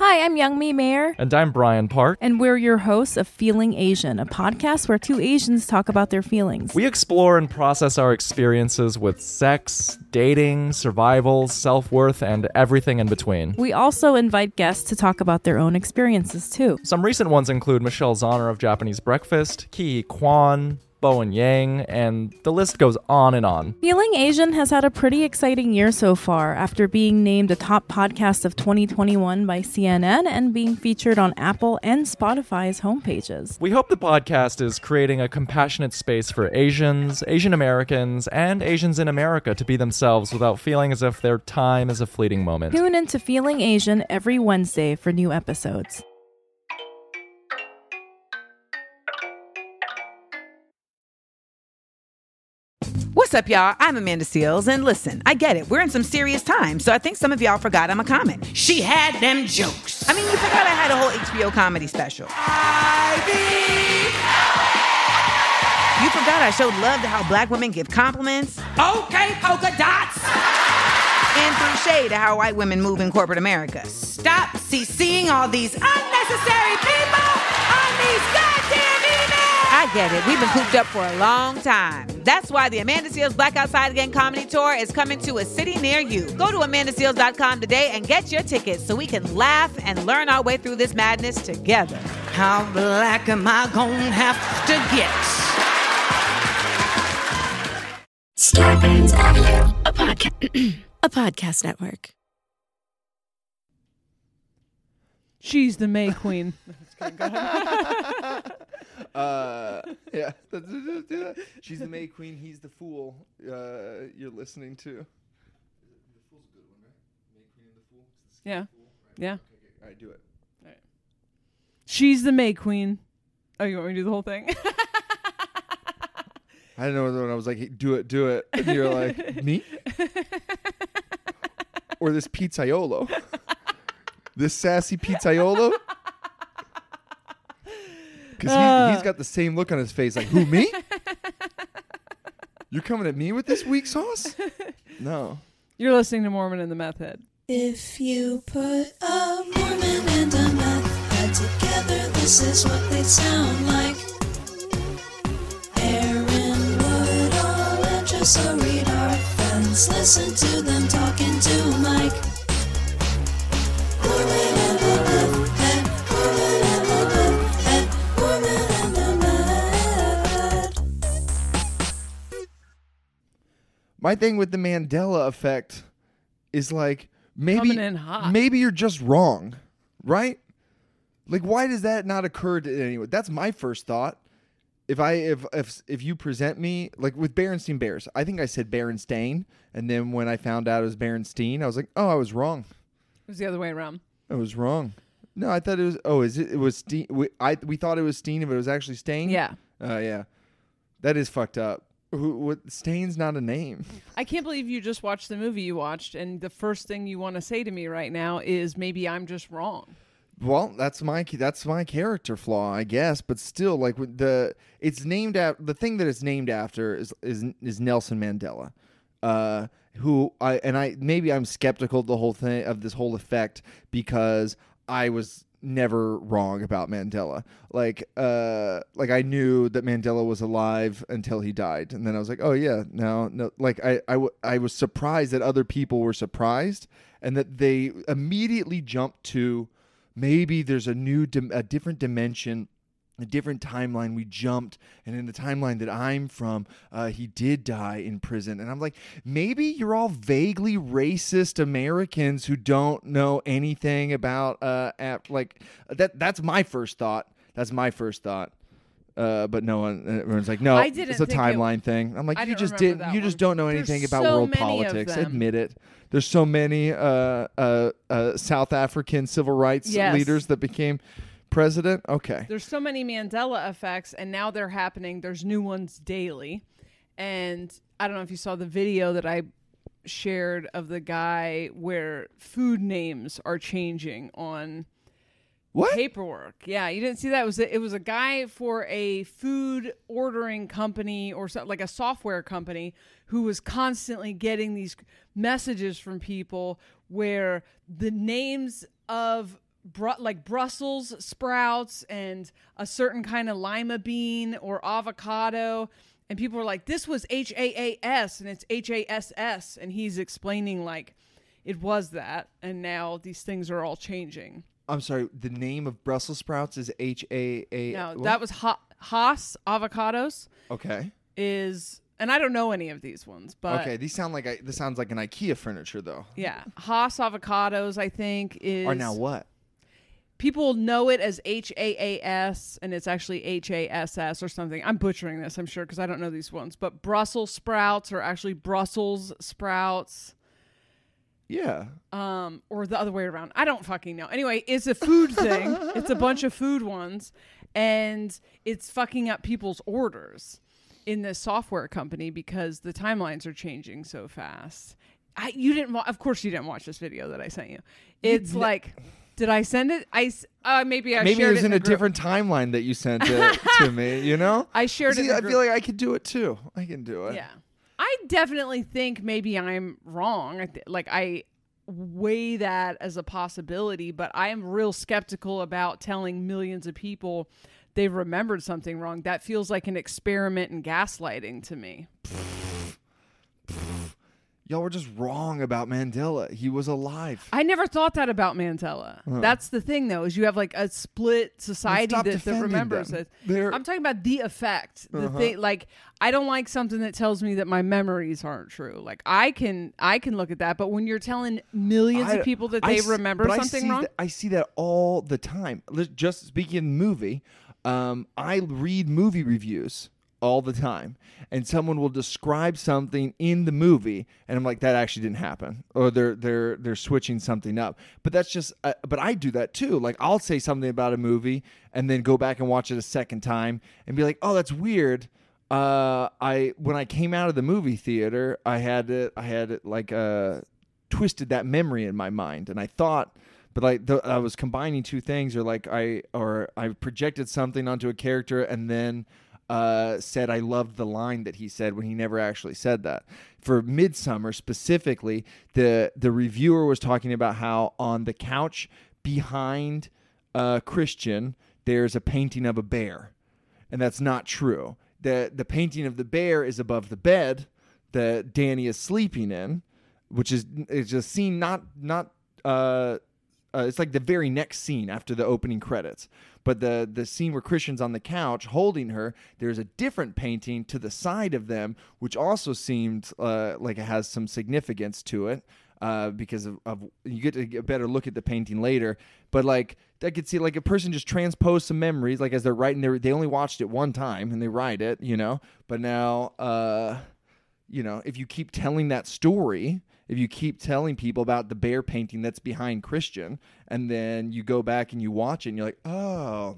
Hi, I'm Youngmi Mayer. And I'm Brian Park. And we're your hosts of Feeling Asian, a podcast where two Asians talk about their feelings. We explore and process our experiences with sex, dating, survival, self worth, and everything in between. We also invite guests to talk about their own experiences, too. Some recent ones include Michelle Zauner of Japanese Breakfast, Ki Kwan, Bowen Yang, and the list goes on and on. Feeling Asian has had a pretty exciting year so far after being named a top podcast of 2021 by CNN and being featured on Apple and Spotify's homepages. We hope the podcast is creating a compassionate space for Asians, Asian Americans, and Asians in America to be themselves without feeling as if their time is a fleeting moment. Tune into Feeling Asian every Wednesday for new episodes. What's up, y'all? I'm Amanda Seales, and listen, I get it. We're in some serious times, so I think some of y'all forgot I'm a comic. She had them jokes. I mean, you forgot I had a whole HBO comedy special. Ivy! You forgot I showed love to how black women give compliments. Okay, polka dots. And threw shade to how white women move in corporate America. Stop seeing all these unnecessary people on these. I get it. We've been cooped up for a long time. That's why the Amanda Seales Black Outside Again comedy tour is coming to a city near you. Go to amandaseales.com today and get your tickets so we can laugh and learn our way through this madness together. How black am I gonna have to get? Starburns Audio, a podcast, a podcast network. She's the May Queen. uh, yeah. She's the May Queen. He's the fool. Uh, you're listening to. The fool's a good one, right? May Queen and the fool. It's the Yeah. fool, right? Yeah. Okay, okay. All right, do it. She's the May Queen. Oh, you want me to do the whole thing? I don't know when I was like, hey, "Do it, do it," and you're like, "Me?" or this pizzaiolo, this sassy pizzaiolo. Because he, he's uh. got the same look on his face, like, "Who me? You're coming at me with this weak sauce?" No. You're listening to Mormon and the Meth Head. If you put a Mormon and a meth head together, this is what they sound like. Aaron Woodall and Jessa Reed are friends. Listen to them talking to Mike. My thing with the Mandela effect is like maybe Coming in hot. maybe you're just wrong, right? Like why does that not occur to anyone? That's my first thought. If I if if if you present me like with Berenstein Bears, I think I said Berenstain, and then when I found out it was Berenstein, I was like, oh, I was wrong. It was the other way around. I was wrong. No, I thought it was. Oh, is it? It was Steen. We, I we thought it was Steen, but it was actually Stain. Yeah. Uh, yeah. That is fucked up. Who? What? Stain's not a name. I can't believe you just watched the movie you watched, and the first thing you want to say to me right now is maybe I'm just wrong. Well, that's my that's my character flaw, I guess. But still, like the it's named after the thing that it's named after is is is Nelson Mandela, uh, who I and I maybe I'm skeptical of the whole thing of this whole effect because I was never wrong about Mandela. Like uh like I knew that Mandela was alive until he died and then I was like, "Oh yeah, no no like I I, w- I was surprised that other people were surprised and that they immediately jumped to maybe there's a new a different dimension a different timeline we jumped and in the timeline that i'm from uh, he did die in prison and i'm like maybe you're all vaguely racist americans who don't know anything about uh ap- like that that's my first thought that's my first thought uh, but no one, everyone's like, no, it's a think it- timeline thing. I'm like, I you just didn't, you just don't know There's anything about so world politics. Admit it. There's so many uh, uh, uh, South African civil rights Yes. leaders that became president. Okay, There's so many Mandela effects, and now they're happening. There's new ones daily. And I don't know if you saw the video that I shared of the guy where food names are changing on what? paperwork. Yeah, you didn't see that. It was a, it was a guy for a food ordering company or so, like a software company who was constantly getting these messages from people where the names of bru- like Brussels sprouts and a certain kind of lima bean or avocado. And people were like, this was H A A S and it's H A S S. And he's explaining, like, it was that. And now these things are all changing. I'm sorry. The name of Brussels sprouts is H A A. No, what? that was ha- Haas avocados, okay. is, and I don't know any of these ones, but okay, these sound like I, this sounds like an IKEA furniture though. yeah. Haas avocados, I think, is. Or now what? People know it as H A A S and it's actually H A S S or something. I'm butchering this, I'm sure, because I don't know these ones. But Brussels sprouts are actually Brussels sprouts, Yeah. um, or the other way around. I don't fucking know. Anyway, it's a food thing. It's a bunch of food ones, and it's fucking up people's orders in this software company because the timelines are changing so fast. I you didn't wa- of course you didn't watch this video that I sent you. It's like did I send it? I uh, maybe I Maybe it was it in the a group. different timeline that you sent it to me. You know. I shared it in See, the I group. feel like I could do it too. I can do it. Yeah. I definitely think maybe I'm wrong. I th- like I weigh that as a possibility, but I am real skeptical about telling millions of people they've remembered something wrong. That feels like an experiment in gaslighting to me. Y'all were just wrong about Mandela. He was alive. I never thought that about Mandela. That's the thing, though, is you have like a split society that, that remembers them. it. I'm talking about the effect. The thing, like, I don't like something that tells me that my memories aren't true. Like, I can, I can look at that, but when you're telling millions I- of people that I they remember but I something wrong, that- I see that all the time. Just speaking of movie, um, I read movie reviews all the time, and someone will describe something in the movie, and I'm like, that actually didn't happen, or they're they're they're switching something up. But that's just, uh, but I do that too. Like I'll say something about a movie, and then go back and watch it a second time, and be like, oh, that's weird. Uh, I when I came out of the movie theater, I had it, I had it like uh twisted that memory in my mind, and I thought, but like the, I was combining two things, or like I or I projected something onto a character, and then uh, said I loved the line that he said when he never actually said that. For Midsummer specifically, the the reviewer was talking about how on the couch behind uh, Christian there's a painting of a bear, and that's not true. the The painting of the bear is above the bed that Danny is sleeping in, which is is a scene not not uh, uh, it's like the very next scene after the opening credits. But the the scene where Christian's on the couch holding her, there's a different painting to the side of them, which also seemed uh, like it has some significance to it. Uh, because of, of you get to get a better look at the painting later, but like I could see like a person just transpose some memories, like as they're writing, they they only watched it one time and they write it, you know. But now, uh, you know, if you keep telling that story, if you keep telling people about the bear painting that's behind Christian, and then you go back and you watch it and you're like, oh,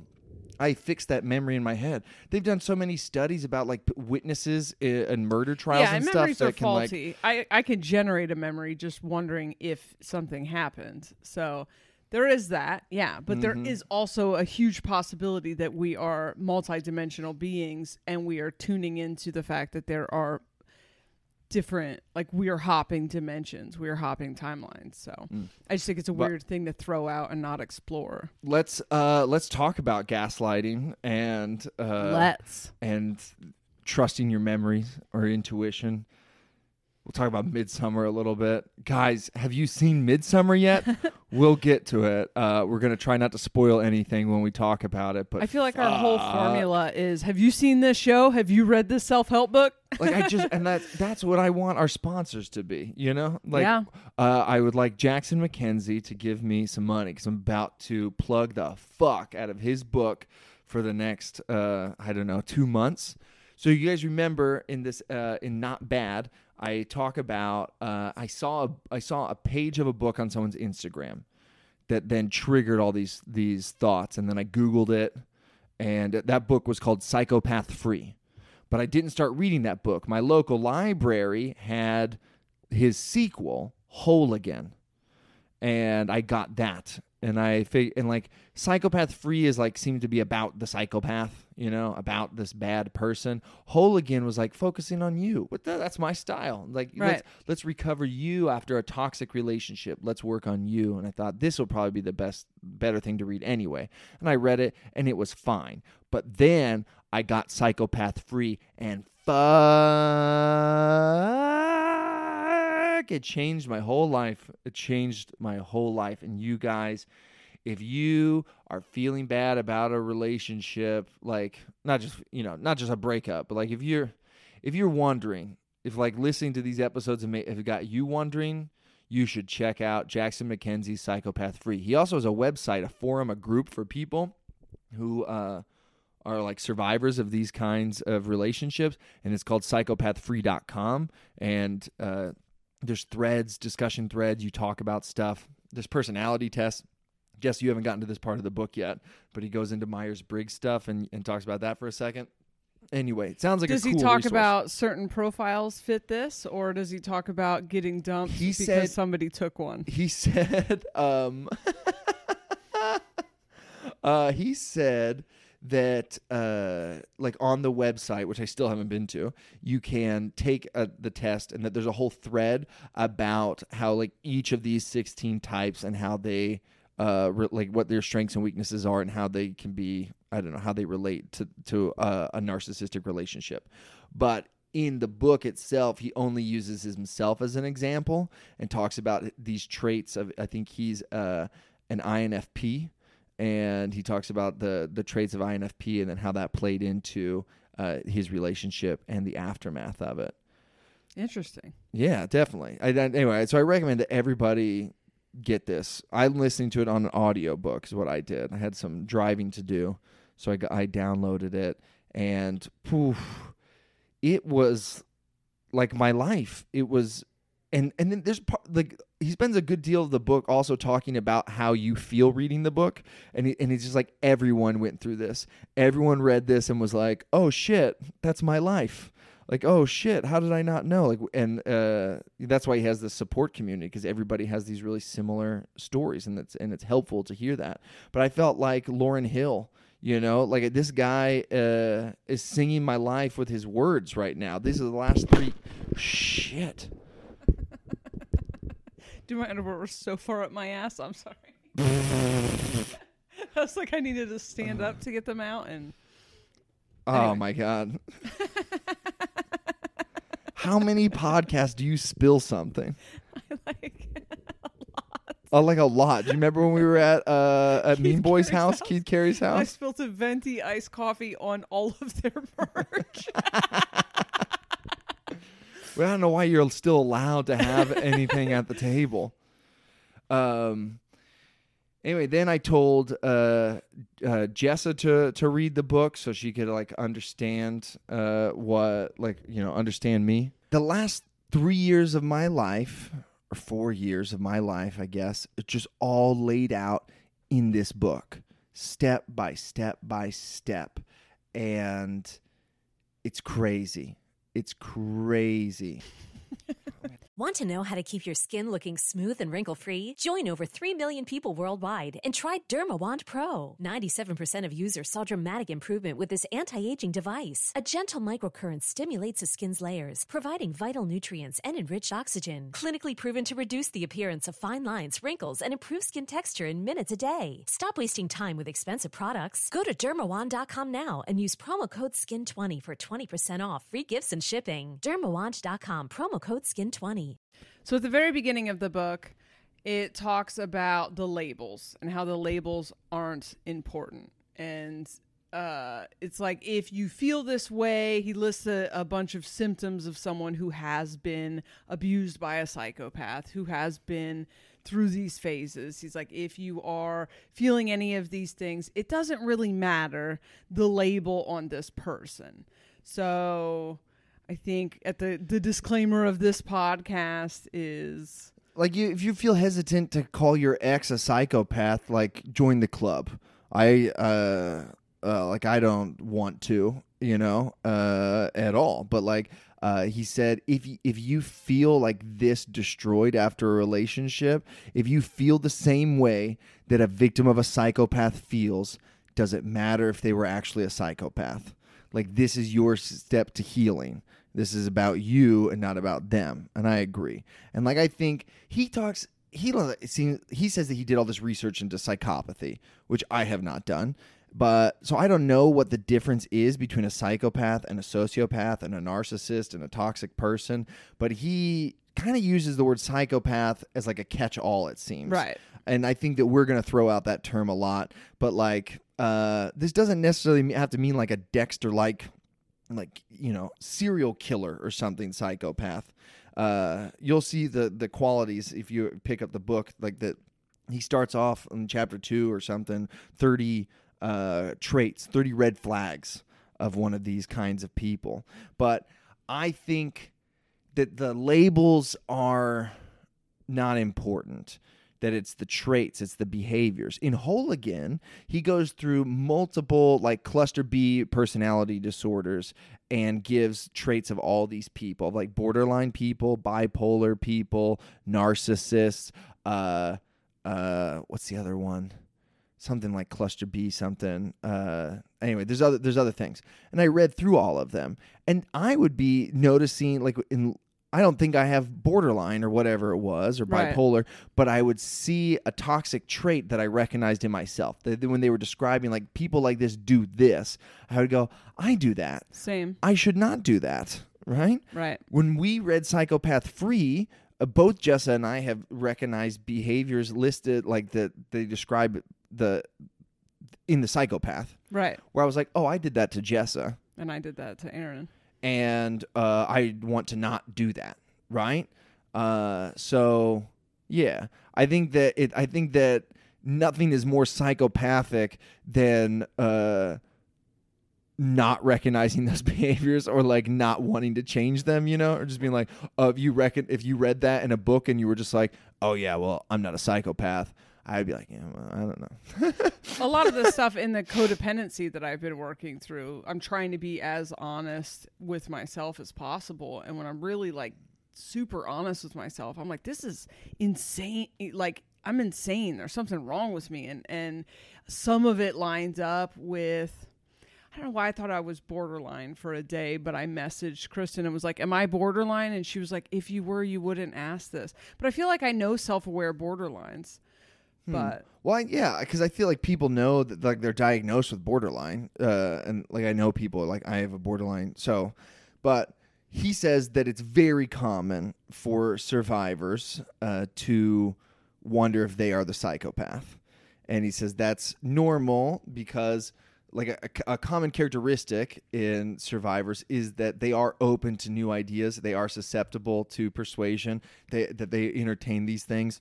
I fixed that memory in my head. They've done so many studies about like witnesses and murder trials yeah, and and stuff memories that are can like faulty. I I can generate a memory just wondering if something happened. So there is that, yeah. But there Mm-hmm. is also a huge possibility that we are multidimensional beings, and we are tuning into the fact that there are different, like we are hopping dimensions, we are hopping timelines. So Mm. I just think it's a But- weird thing to throw out and not explore. let's uh let's talk about gaslighting and uh Let's. and trusting your memories or intuition. We'll talk about Midsummer a little bit. Guys, have you seen Midsummer yet? we'll get to it. Uh, we're going to try not to spoil anything when we talk about it, but I feel like our whole formula is: Have you seen this show? Have you read this self-help book? like I just and that's that's what I want our sponsors to be. You know, like Yeah. uh, I would like Jackson MacKenzie to give me some money because I'm about to plug the fuck out of his book for the next uh, I don't know two months. So you guys remember in this uh, in Not Bad, I talk about uh, I saw a, I saw a page of a book on someone's Instagram that then triggered all these these thoughts, and then I googled it, and that book was called Psychopath Free but I didn't start reading that book. My local library had his sequel, Whole Again, and I got that. and I fig- and like psychopath free is like seemed to be about the psychopath, you know, about this bad person. Whole Again was like focusing on you. But tha- that's my style. Like let's, let's recover you after a toxic relationship. Let's work on you. And I thought this will probably be the best, better thing to read anyway. And I read it, and it was fine. But then I got psychopath free, and fuck, it changed my whole life. It changed my whole life. And you guys, if you are feeling bad about a relationship, like not just you know, not just a breakup, but like if you're if you're wondering, if like listening to these episodes and if it got you wondering, you should check out Jackson MacKenzie's Psychopath Free. He also has a website, a forum, a group for people who uh, are like survivors of these kinds of relationships, and it's called psychopathfree.com. And uh, there's threads, discussion threads. You talk about stuff. There's personality tests. Jess, you haven't gotten to this part of the book yet, but he goes into Myers Briggs stuff and, and talks about that for a second. Anyway, it sounds like does a he cool talk resource. about certain profiles fit this, or does he talk about getting dumped He because said- somebody took one? he said um uh he said that uh like on the website which i still haven't been to you can take uh, the test and that there's a whole thread about how like each of these 16 types and how they uh re- like what their strengths and weaknesses are and how they can be i don't know how they relate to to uh, a narcissistic relationship but in the book itself, he only uses himself as an example and talks about these traits of. I think he's uh, an INFP, and he talks about the the traits of INFP and then how that played into uh, his relationship and the aftermath of it. Interesting. Yeah, definitely. I, I- anyway, so I recommend that everybody get this. I'm listening to it on an audio book is what I did. I had some driving to do, so I got, I downloaded it and poof, it was like my life. It was and and then there's part like he spends a good deal of the book also talking about how you feel reading the book and he, and he's just like everyone went through this. Everyone read this and was like, "Oh shit, that's my life." Like, "Oh shit, how did I not know?" Like and uh that's why he has this support community because everybody has these really similar stories and it's and it's helpful to hear that. But I felt like Lauryn Hill you know, like this guy uh, is singing my life with his words right now. These are the last three. Shit. Do my underwear were so far up my ass. I'm sorry. I was like, I needed to stand up to get them out, and Oh my god. How many podcasts do you spill something? I like a lot. Oh, like a lot. Do you remember when we were at uh, at Keith Mean Boy's Carey's house, house. Keith Carey's house? I spilled a venti iced coffee on all of their merch. Well, I don't know why you're still allowed to have anything at the table. Um. Anyway, then I told uh, uh, Jessa to to read the book so she could like understand uh, what like you know understand me. The last three years of my life, or four years of my life, I guess, it's just all laid out in this book, step by step by step, and it's crazy. It's crazy. Want to know how to keep your skin looking smooth and wrinkle free? Join over 3 million people worldwide and try Dermawand Pro. 97% of users saw dramatic improvement with this anti aging device. A gentle microcurrent stimulates the skin's layers, providing vital nutrients and enriched oxygen. Clinically proven to reduce the appearance of fine lines, wrinkles, and improve skin texture in minutes a day. Stop wasting time with expensive products. Go to dermawand.com now and use promo code SKIN20 for 20% off free gifts and shipping. Dermawand.com, promo code SKIN20. So at the very beginning of the book, it talks about the labels and how the labels aren't important. And uh, it's like if you feel this way, he lists a, a bunch of symptoms of someone who has been abused by a psychopath, who has been through these phases. He's like, if you are feeling any of these things, it doesn't really matter the label on this person. So I think at the the disclaimer of this podcast is like you if you feel hesitant to call your ex a psychopath like join the club i uh uh like i don't want to you know, uh, at all. But like, uh, he said, if if you feel like this destroyed after a relationship, if you feel the same way that a victim of a psychopath feels, does it matter if they were actually a psychopath? Like, this is your step to healing. This is about you and not about them. And I agree. And like, I think he talks. He seems he says that he did all this research into psychopathy, which I have not done. But so I don't know what the difference is between a psychopath and a sociopath and a narcissist and a toxic person. But he kind of uses the word psychopath as like a catch-all. It seems Right. and I think that we're going to throw out that term a lot. But like, uh, this doesn't necessarily have to mean like a Dexter like, like you know, serial killer or something psychopath. Uh, you'll see the the qualities if you pick up the book, like that. He starts off in chapter two or something, thirty uh, traits, thirty red flags of one of these kinds of people. But I think that the labels are not important that it's the traits it's the behaviors in whole again he goes through multiple like cluster b personality disorders and gives traits of all these people like borderline people bipolar people narcissists uh uh what's the other one something like cluster B something. Uh, anyway, there's other there's other things, and I read through all of them, and I would be noticing like in. I don't think I have borderline or whatever it was or Right. bipolar, but I would see a toxic trait that I recognized in myself. That when they were describing like people like this do this, I would go, I do that. Same. I should not do that. Right? Right. When we read Psychopath Free, uh, both Jessa and I have recognized behaviors listed like that they describe the in the psychopath. Right. Where I was like, oh, I did that to Jessa, And I did that to Aaron. And uh, I want to not do that. Right? Uh, so yeah, I think that it. I think that nothing is more psychopathic than uh not recognizing those behaviors or like not wanting to change them, you know, or just being like, oh, if you reckon if you read that in a book and you were just like, oh yeah, well, I'm not a psychopath, I'd be like, yeah, well, I don't know. a lot of the stuff in the codependency that I've been working through, I'm trying to be as honest with myself as possible. And when I'm really like super honest with myself, I'm like, this is insane. Like, I'm insane. There's something wrong with me. And, and some of it lines up with. I don't know why I thought I was borderline for a day, but I messaged Kristen and was like, Am I borderline? And she was like, If you were, you wouldn't ask this. But I feel like I know self aware borderlines. But Well, yeah, because I feel like people know that like they're diagnosed with borderline, uh, and like I know people like I have a borderline. So, but he says that it's very common for survivors uh, to wonder if they are the psychopath, and he says that's normal because like a, a common characteristic in survivors is that they are open to new ideas, they are susceptible to persuasion, they, that they entertain these things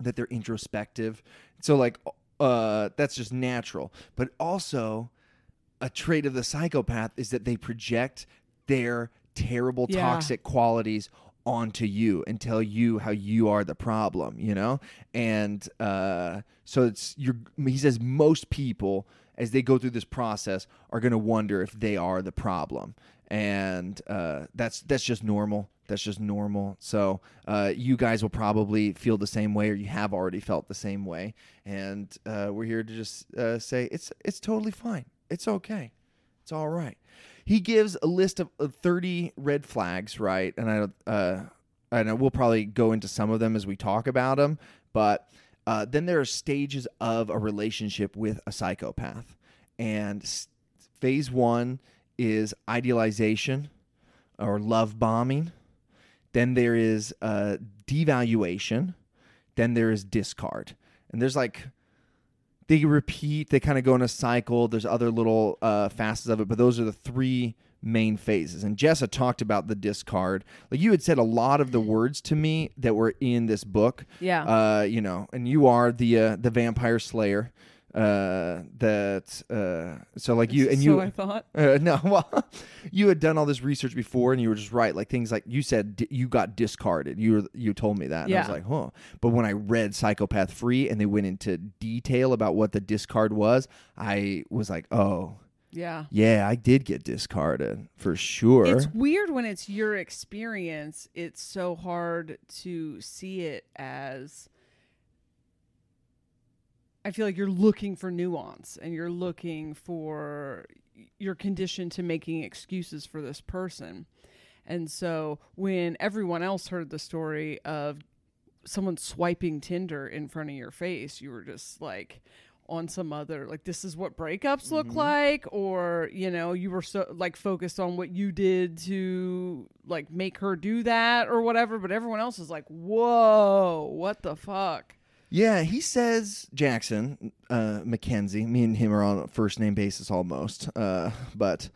that they're introspective. So like uh that's just natural. But also a trait of the psychopath is that they project their terrible Yeah. toxic qualities onto you and tell you how you are the problem, you know? And uh so it's you're he says most people as they go through this process are going to wonder if they are the problem. And uh that's that's just normal. That's just normal. So uh, you guys will probably feel the same way, or you have already felt the same way. And uh, we're here to just uh, say it's it's totally fine. It's okay. It's all right. He gives a list of, of thirty red flags, right? And I uh, and I will probably go into some of them as we talk about them. But uh, then there are stages of a relationship with a psychopath, and phase one is idealization or love bombing. Then there is uh, devaluation. Then there is discard. And there's like, they repeat, they kind of go in a cycle. There's other little uh, facets of it, but those are the three main phases. And Jessa talked about the discard. Like you had said a lot of the words to me that were in this book. Yeah. Uh, you know, and you are the uh, the vampire slayer. Uh, that uh, so like you and so you I thought. uh, no, well, you had done all this research before, and you were just right. Like things like you said, di- you got discarded. You were, you told me that, and I was like, huh. But when I read Psychopath Free, and they went into detail about what the discard was, I was like, oh, Yeah. Yeah, I did get discarded for sure. It's weird when it's your experience. It's so hard to see it as. I feel like you're looking for nuance and you're looking for your condition to making excuses for this person. And so when everyone else heard the story of someone swiping Tinder in front of your face, you were just like on some other like this is what breakups look mm-hmm. like or you know you were so like focused on what you did to like make her do that or whatever but everyone else is like whoa what the fuck Yeah, he says Jackson uh, Mackenzie. Me and him are on a first name basis almost, uh, but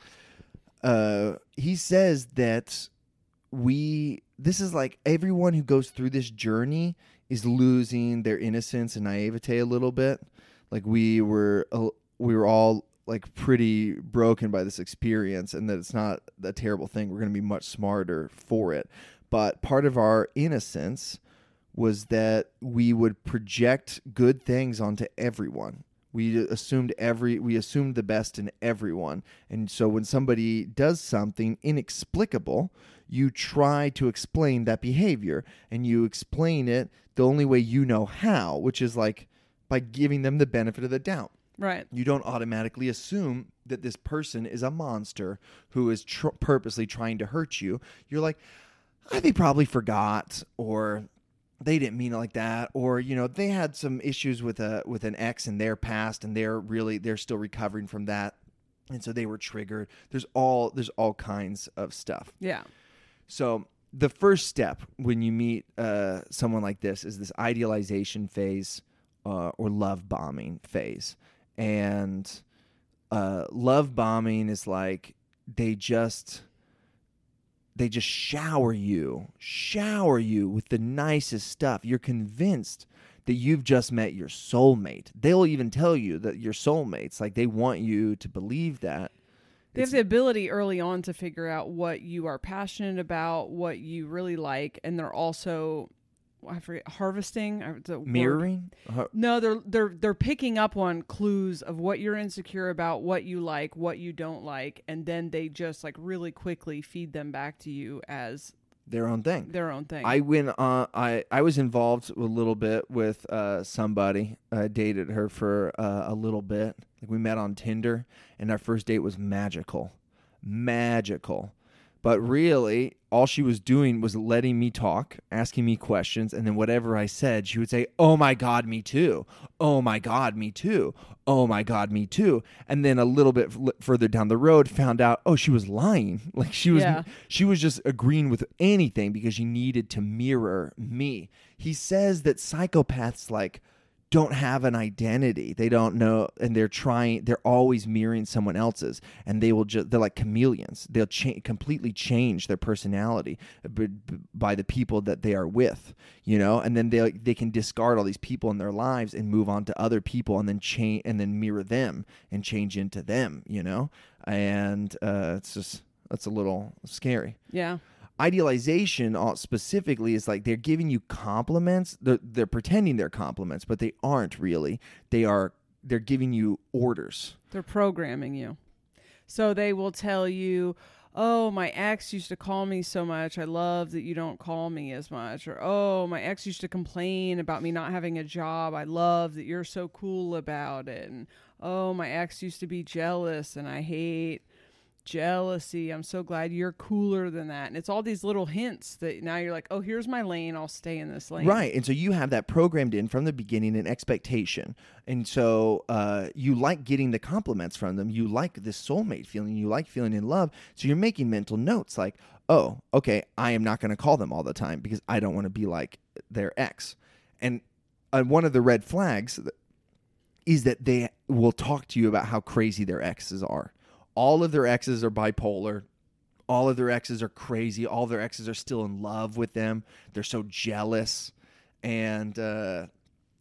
uh, he says that we. This is like everyone who goes through this journey is losing their innocence and naivete a little bit. Like we were, we were all like pretty broken by this experience, and that it's not a terrible thing. We're going to be much smarter for it. But part of our innocence was that we would project good things onto everyone. We assumed every we assumed the best in everyone. And so when somebody does something inexplicable, you try to explain that behavior and you explain it the only way you know how, which is like by giving them the benefit of the doubt right you don't automatically assume that this person is a monster who is tr- purposely trying to hurt you. You're like, "Ah, they probably forgot, or they didn't mean it like that, or you know, they had some issues with a with an ex in their past, and they're really they're still recovering from that, and so they were triggered. There's all there's all kinds of stuff. yeah So the first step when you meet uh, someone like this is this idealization phase uh, or love bombing phase, and uh, love bombing is like they just they just shower you, shower you with the nicest stuff. You're convinced that you've just met your soulmate. They'll even tell you that your soulmates. Like they want you to believe that. They have the ability early on to figure out what you are passionate about, what you really like, and they're also I forget harvesting uh, the. Mirroring. Uh, No, they're they're they're picking up on clues of what you're insecure about, what you like, what you don't like, and then they just like really quickly feed them back to you as their own thing. their own thing. I went on. I I was involved a little bit with uh, somebody. I dated her for uh, a little bit. Like we met on Tinder, and our first date was magical, magical. But really, all she was doing was letting me talk, asking me questions, and then whatever I said, she would say, "Oh my God, me too. Oh my God, me too. Oh my God, me too." And then a little bit f- further down the road, found out, oh, she was lying. Like she was Yeah. she was just agreeing with anything because she needed to mirror me. He says that psychopaths like don't have an identity. They don't know and they're trying they're always mirroring someone else's and they will just they're like chameleons. They'll cha- completely change their personality b- b- by the people that they are with, you know? And then they they can discard all these people in their lives and move on to other people and then change and then mirror them and change into them, you know? And uh it's just that's a little scary yeah. Idealization uh, specifically is like they're giving you compliments they're, they're pretending they're compliments but they aren't really they are they're giving you orders They're programming you. So they will tell you, "Oh, my ex used to call me so much. I love that you don't call me as much." Or, "Oh, my ex used to complain about me not having a job. I love that you're so cool about it." And, "Oh, my ex used to be jealous and I hate jealousy. I'm so glad you're cooler than that." And it's all these little hints that now you're like, "Oh, here's my lane. I'll stay in this lane." right and so you have that programmed in from the beginning an expectation and so uh, you like getting the compliments from them you like this soulmate feeling you like feeling in love so you're making mental notes like oh okay i am not going to call them all the time because i don't want to be like their ex and uh, one of the red flags is that they will talk to you about how crazy their exes are. All of their exes are bipolar. All of their exes are crazy. All their exes are still in love with them. They're so jealous, and uh,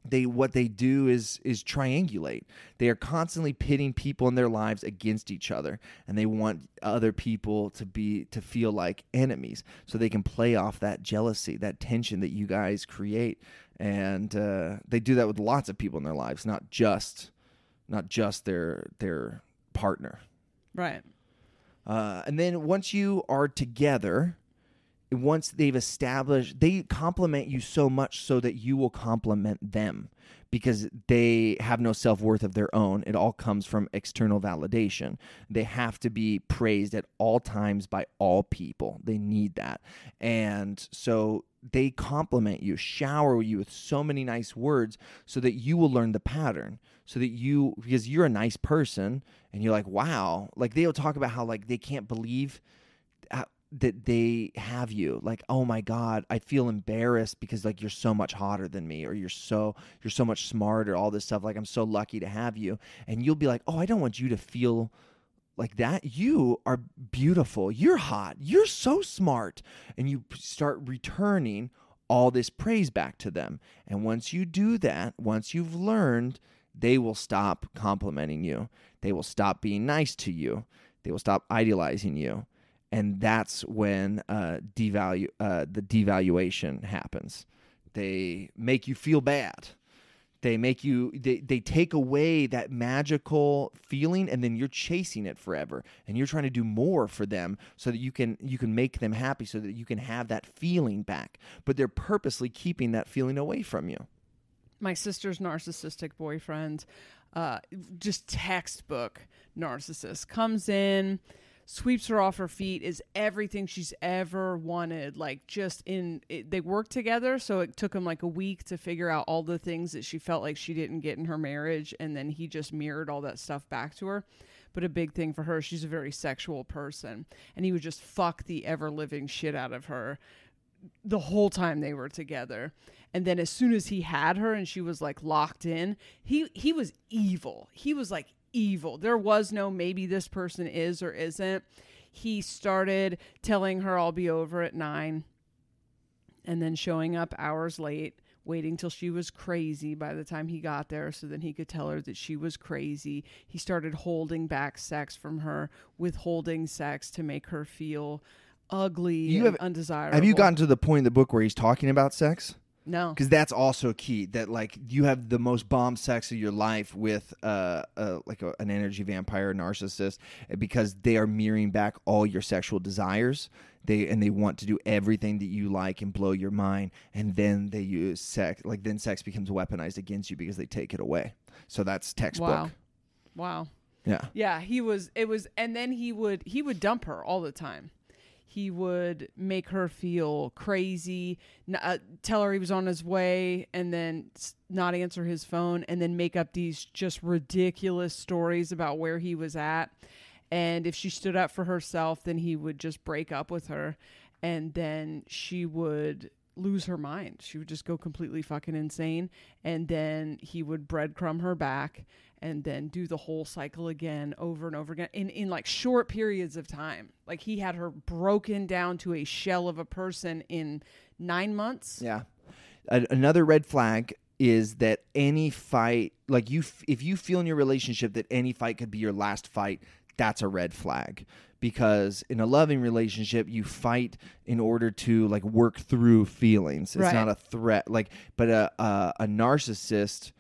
they what they do is is triangulate. They are constantly pitting people in their lives against each other, and they want other people to be to feel like enemies, so they can play off that jealousy, that tension that you guys create, and uh, they do that with lots of people in their lives, not just not just their their partner. Right. Uh, and then once you are together, once they've established, they compliment you so much so that you will compliment them because they have no self worth of their own. It all comes from external validation. They have to be praised at all times by all people. They need that. And so they compliment you, shower you with so many nice words so that you will learn the pattern. So that you, because you're a nice person and you're like, wow, like they'll talk about how like they can't believe uh, that they have you. Like oh my god i feel embarrassed because like you're so much hotter than me or you're so you're so much smarter all this stuff. Like i'm so lucky to have you. And you'll be like oh i don't want you to feel like that you are beautiful. You're hot. You're so smart. And you start returning all this praise back to them. And once you do that once you've learned they will stop complimenting you. They will stop being nice to you. They will stop idealizing you. And that's when uh, uh, the devaluation happens. They make you feel bad. They make you they, they take away that magical feeling and then you're chasing it forever and you're trying to do more for them so that you can you can make them happy so that you can have that feeling back. But they're purposely keeping that feeling away from you. my sister's narcissistic boyfriend, uh, just textbook narcissist, comes in, sweeps her off her feet, is everything she's ever wanted. Like just in, it, they work together, so it took him like a week to figure out all the things that she felt like she didn't get in her marriage, and then he just mirrored all that stuff back to her. But a big thing for her, she's a very sexual person, and he would just fuck the ever living shit out of her the whole time they were together. And then as soon as he had her and she was like locked in, he he was evil. He was like evil. There was no maybe this person is or isn't. He started telling her I'll be over at 9 and then showing up hours late, waiting till she was crazy by the time he got there so then he could tell her that she was crazy. He started holding back sex from her, withholding sex to make her feel ugly You and have- undesirable. Have you gotten to the point in the book where he's talking about sex? No. because that's also key that like you have the most bomb sex of your life with uh, uh like a, an energy vampire narcissist uh, because they are mirroring back all your sexual desires they and they want to do everything that you like and blow your mind and then they use sex like then sex becomes weaponized against you because they take it away so that's textbook Wow. Wow. yeah Yeah, he was it was and then he would he would dump her all the time. He would make her feel crazy, uh, tell her he was on his way and then not answer his phone and then make up these just ridiculous stories about where he was at. And if she stood up for herself, then he would just break up with her and then she would lose her mind. She would just go completely fucking insane. And then he would breadcrumb her back and then do the whole cycle again over and over again in, in like short periods of time. Like he had her broken down to a shell of a person in nine months. Yeah. A- another red flag is that any fight, like you, f- if you feel in your relationship that any fight could be your last fight, that's a red flag. Because in a loving relationship, you fight in order to like work through feelings. It's Right. not a threat. Like, but a a, a narcissist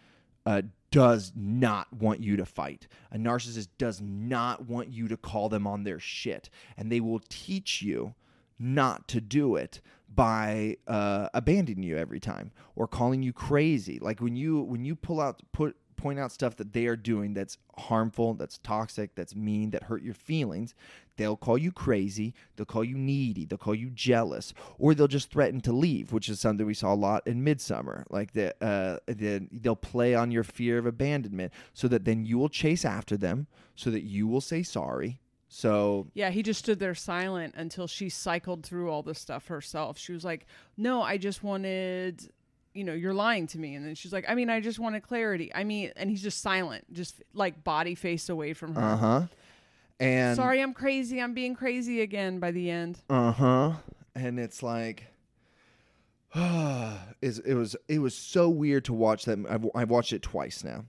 uh, does not want you to fight. A narcissist does not want you to call them on their shit, and they will teach you not to do it by uh, abandoning you every time or calling you crazy. Like when you when you pull out put point out stuff that they are doing that's harmful, that's toxic, that's mean, that hurt your feelings, they'll call you crazy, they'll call you needy, they'll call you jealous, or they'll just threaten to leave, which is something we saw a lot in Midsummer. Like the, uh, the they'll play on your fear of abandonment so that then you will chase after them, so that you will say sorry. So Yeah, he just stood there silent until she cycled through all the stuff herself. She was like, "No, I just wanted, you know, you're lying to me." And then she's like, "I mean, I just wanted clarity." I mean, and he's just silent, just like body face away from her. uh huh, and Sorry, I'm crazy. I'm being crazy again by the end. Uh huh. And it's like, is it was it was so weird to watch that. I've, I've watched it twice now.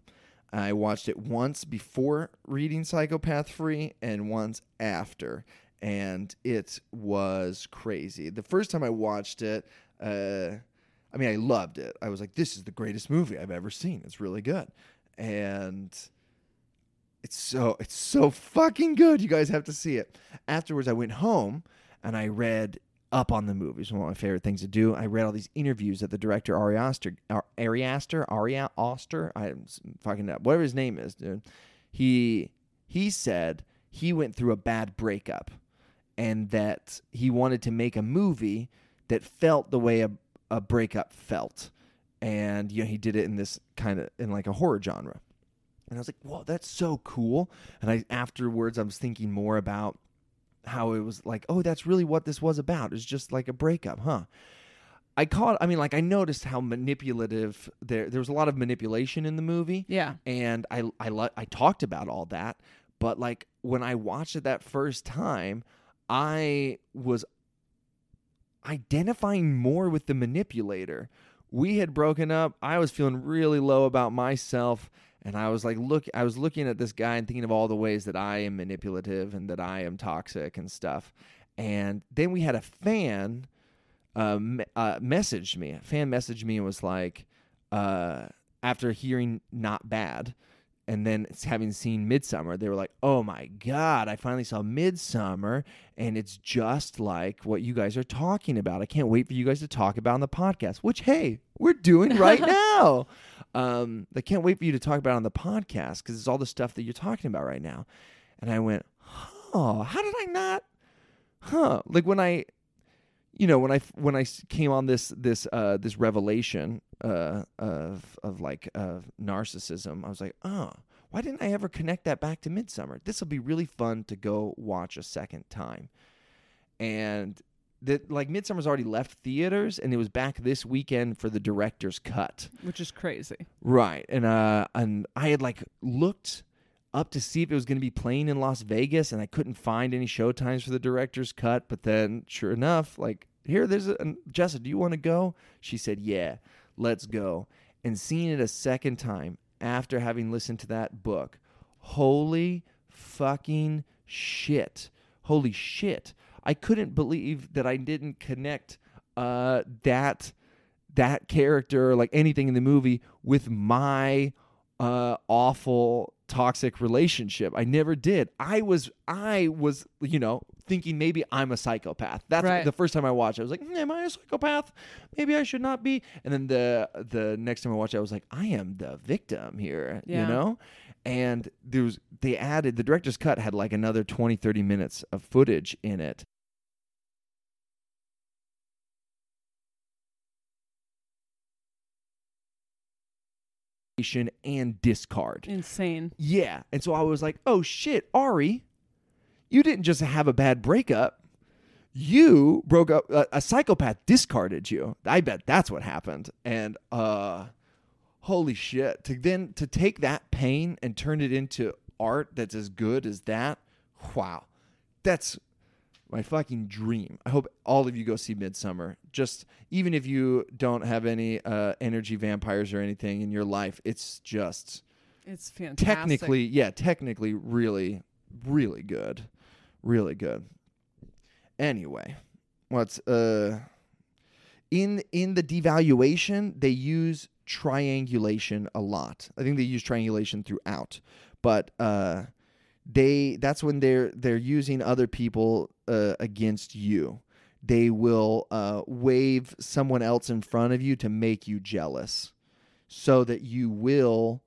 I watched it once before reading Psychopath Free and once after, and it was crazy. The first time I watched it, uh, I mean, I loved it. I was like, "This is the greatest movie I've ever seen. It's really good," and it's so it's so fucking good. You guys have to see it. Afterwards, I went home and I read up on the movies. One of my favorite things to do. I read all these interviews that the director Ari Aster, Ar- Ari Aster, Ari Aster, I'm fucking up, whatever his name is, dude. He he said he went through a bad breakup, and that he wanted to make a movie that felt the way a, a breakup felt, and you know he did it in this kind of in like a horror genre. And I was like, "Whoa, that's so cool!" And I afterwards, I was thinking more about how it was like, "Oh, that's really what this was about. It's just like a breakup, huh?" I caught. I mean, like I noticed how manipulative there. There was a lot of manipulation in the movie. Yeah. and I I I talked about all that, but like when I watched it that first time, I was identifying more with the manipulator. We had broken up. I was feeling really low about myself and I was like look I was looking at this guy and thinking of all the ways that I am manipulative and that I am toxic and stuff. And then we had a fan uh, uh, messaged me. A fan messaged me and was like, uh, after hearing "Not Bad," and then having seen Midsommar, they were like, "Oh my god, I finally saw Midsommar, and it's just like what you guys are talking about. I can't wait for you guys to talk about on the podcast." Which, hey, we're doing right now. Um, I can't wait for you to talk about on the podcast because it's all the stuff that you're talking about right now. And I went, "Oh, how did I not?" Huh? Like when I you know when I when I came on this this uh this revelation uh of of like of narcissism, I was like, oh, why didn't I ever connect that back to Midsommar? This will be really fun to go watch a second time. And that like Midsommar's already left theaters, and it was back this weekend for the director's cut. Which is crazy. Right. And uh and I had like looked up to see if it was going to be playing in Las Vegas and I couldn't find any show times for the director's cut, but then sure enough, like here there's a Jessa, do you want to go? She said, "Yeah, let's go." And seeing it a second time after having listened to that book, holy fucking shit. Holy shit. I couldn't believe that I didn't connect uh that that character like anything in the movie with my uh awful toxic relationship. I never did. I was i was you know thinking maybe i'm a psychopath. That's Right. the first time i watched it, i was like "Hmm, am i a psychopath? Maybe i should not be. And then the the next time i watched it i was like i am the victim here Yeah. you know? And there was they added the director's cut had like another 20 30 minutes of footage in it and discard Insane. yeah. And so I was like, oh shit, Ari, you didn't just have a bad breakup. You broke up, a, a psychopath discarded you. I bet that's what happened. And, uh, holy shit. To then, to take that pain and turn it into art that's as good as that. Wow. That's my fucking dream. I hope all of you go see Midsommar. Just even if you don't have any uh, energy vampires or anything in your life, it's just It's fantastic. technically yeah technically really really good really good anyway what's uh in in the devaluation they use triangulation a lot i think they use triangulation throughout but uh they that's when they're they're using other people uh, against you. They will uh, wave someone else in front of you to make you jealous so that you will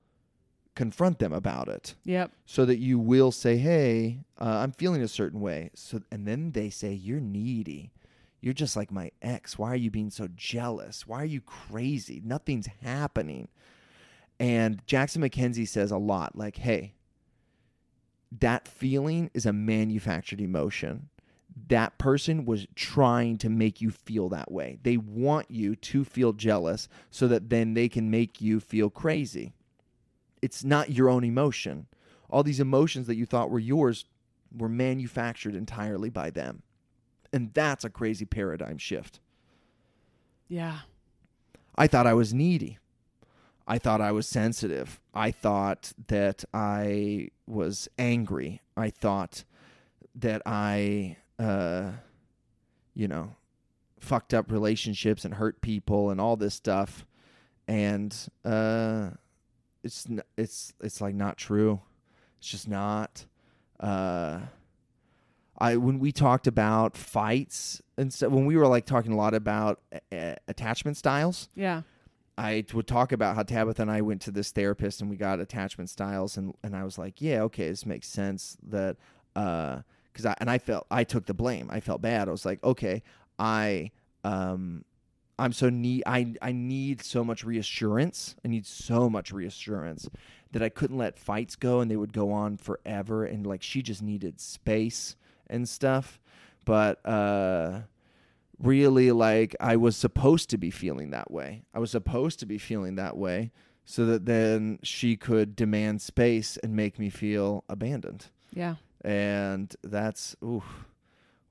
confront them about it. Yep. so that you will say hey uh, i'm feeling a certain way. So and then they say you're needy. You're just like my ex. Why are you being so jealous? Why are you crazy? Nothing's happening. And Jackson MacKenzie says a lot like hey that feeling is a manufactured emotion that person was trying to make you feel that way they want you to feel jealous so that then they can make you feel crazy it's not your own emotion. All these emotions that you thought were yours were manufactured entirely by them. And that's a crazy paradigm shift. Yeah. I thought I was needy. I thought I was sensitive. I thought that I was angry. I thought that I, uh, you know, fucked up relationships and hurt people and all this stuff. And uh, it's it's it's like not true. It's just not. Uh, I when we talked about fights and so when we were like talking a lot about uh, attachment styles, Yeah. I would talk about how Tabitha and I went to this therapist and we got attachment styles and and I was like, yeah, okay, this makes sense that uh cuz I and I felt I took the blame. I felt bad. I was like, okay, I um I'm so need I I need so much reassurance. I need so much reassurance that I couldn't let fights go and they would go on forever and like she just needed space and stuff. But uh really like I was supposed to be feeling that way. I was supposed to be feeling that way so that then she could demand space and make me feel abandoned. Yeah. And that's ooh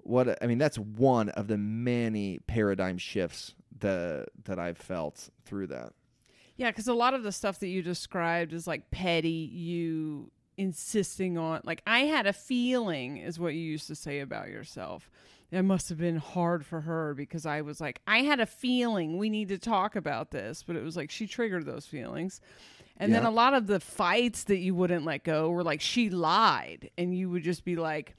what I mean that's one of the many paradigm shifts that that I've felt through that. Yeah, because a lot of the stuff that you described is like petty, you insisting on, like, I had a feeling, is what you used to say about yourself. It must have been hard for her because I was like, I had a feeling we need to talk about this. But it was like she triggered those feelings. And then a lot of the fights that you wouldn't let go were like, she lied. And you would just be like,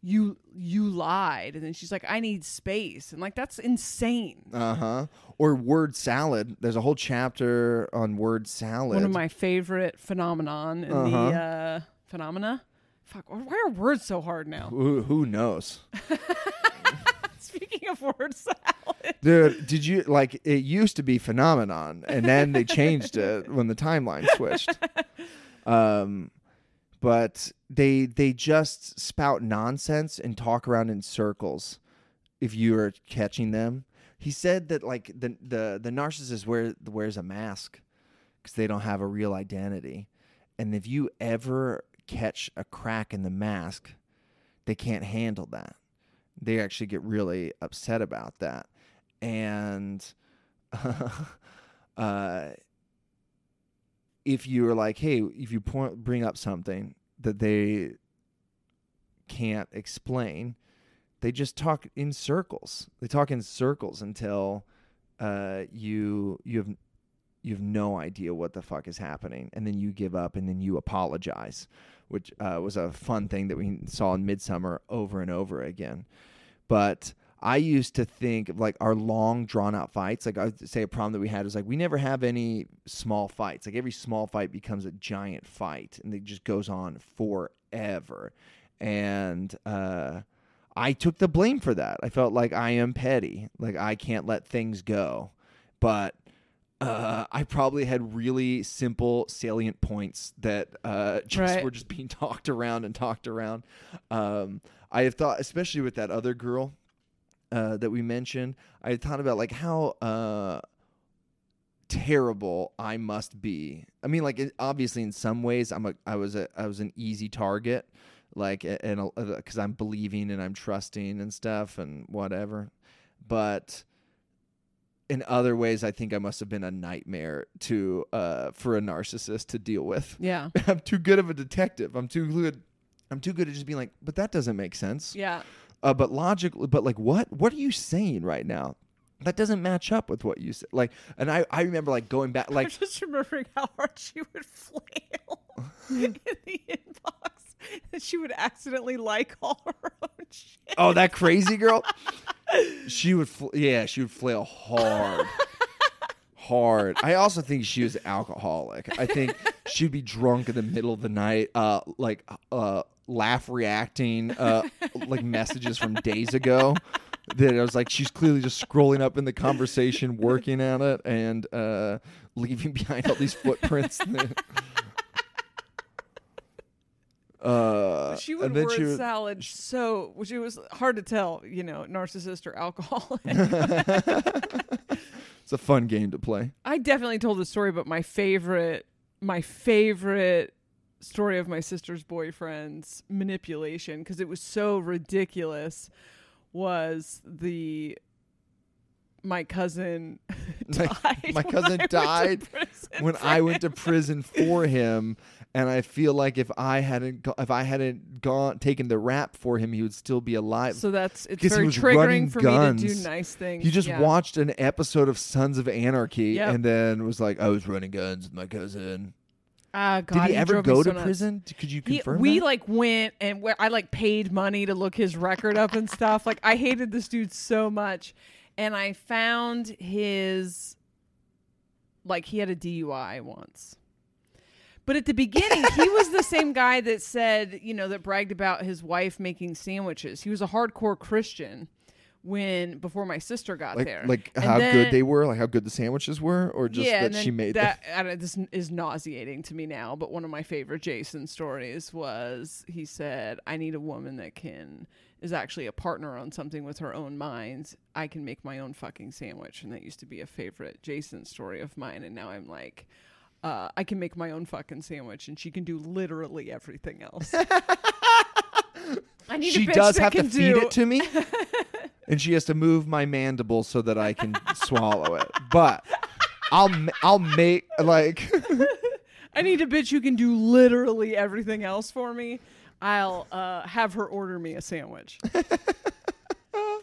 you you lied and then she's like i need space and like that's insane Uh huh. Or word salad. There's a whole chapter on word salad. one of my favorite phenomenon in Uh-huh. the uh, phenomena. Fuck, why are words so hard now? who, who knows, Speaking of word salad, dude? Did you like it used to be phenomenon, and then they changed it when the timeline switched. Um, but they they just spout nonsense and talk around in circles. If you are catching them, he said that like the the the narcissist wear, wears a mask because they don't have a real identity, and if you ever catch a crack in the mask, they can't handle that. They actually get really upset about that, and uh, if you're like, hey, if you point, bring up something that they can't explain, they just talk in circles. They talk in circles until uh, you you have you have no idea what the fuck is happening, and then you give up, and then you apologize, which uh, was a fun thing that we saw in Midsommar over and over again. But I used to think of like our long drawn out fights. Like I would say a problem that we had was like we never have any small fights. Like every small fight becomes a giant fight and it just goes on forever. And uh I took the blame for that. I felt like I am petty. Like I can't let things go. But uh, I probably had really simple, salient points that uh, just Right. were just being talked around and talked around. Um, I have thought, especially with that other girl uh, that we mentioned, I thought about like how uh, terrible I must be. I mean, like it, obviously in some ways, I'm a I was a I was an easy target, like and because I'm believing and I'm trusting and stuff and whatever, but in other ways, I think I must have been a nightmare to uh, for a narcissist to deal with. yeah, I'm too good of a detective. I'm too good. I'm too good at just being like, but that doesn't make sense. yeah. Uh, but logically, but like, what? What are you saying right now? That doesn't match up with what you said. Like, and I, I remember like going back, like I'm just remembering how hard she would flail in the inbox, and she would accidentally like all her own shit. oh, that crazy girl. she would, fl- yeah, she would flail hard, hard. I also think she was alcoholic. I think she'd be drunk in the middle of the night, uh, like, uh, laugh reacting, uh, like messages from days ago. That I was like, she's clearly just scrolling up in the conversation, working at it, and uh, leaving behind all these footprints. uh, She would word she would- salad so, which it was hard to tell, you know, narcissist or alcoholic. It's a fun game to play. I definitely told the story, but my favorite, my favorite story of my sister's boyfriend's manipulation because it was so ridiculous was the my cousin died. my I cousin died when I went to prison for him, and I feel like if I hadn't go- if I hadn't gone taken the rap for him, he would still be alive. So that's it's very triggering for me to do nice things. he just yeah. watched an episode of Sons of Anarchy Yep. and then was like, "I was running guns with my cousin." Ah, God, Did he, ever go to nuts. prison? Could you He- confirm we that? like went and where I like paid money to look his record up and stuff. Like I hated this dude so much, and I found his like he had a DUI once. But at the beginning, he was the same guy that said, you know, that bragged about his wife making sandwiches. He was a hardcore Christian when before my sister got like there. like And how then- good they were, like how good the sandwiches were, or just yeah, that she made that. I don't, this is nauseating to me now. But one of my favorite Jason stories was he said, "I need a woman that can is actually a partner on something with her own mind. I can make my own fucking sandwich." And that used to be a favorite Jason story of mine. And now I'm like. Uh, I can make my own fucking sandwich, and she can do literally everything else. I need she a bitch does that have to can feed do- it to me, and she has to move my mandible so that I can swallow it. But I'll ma- I'll make like I need a bitch who can do literally everything else for me. I'll uh, have her order me a sandwich.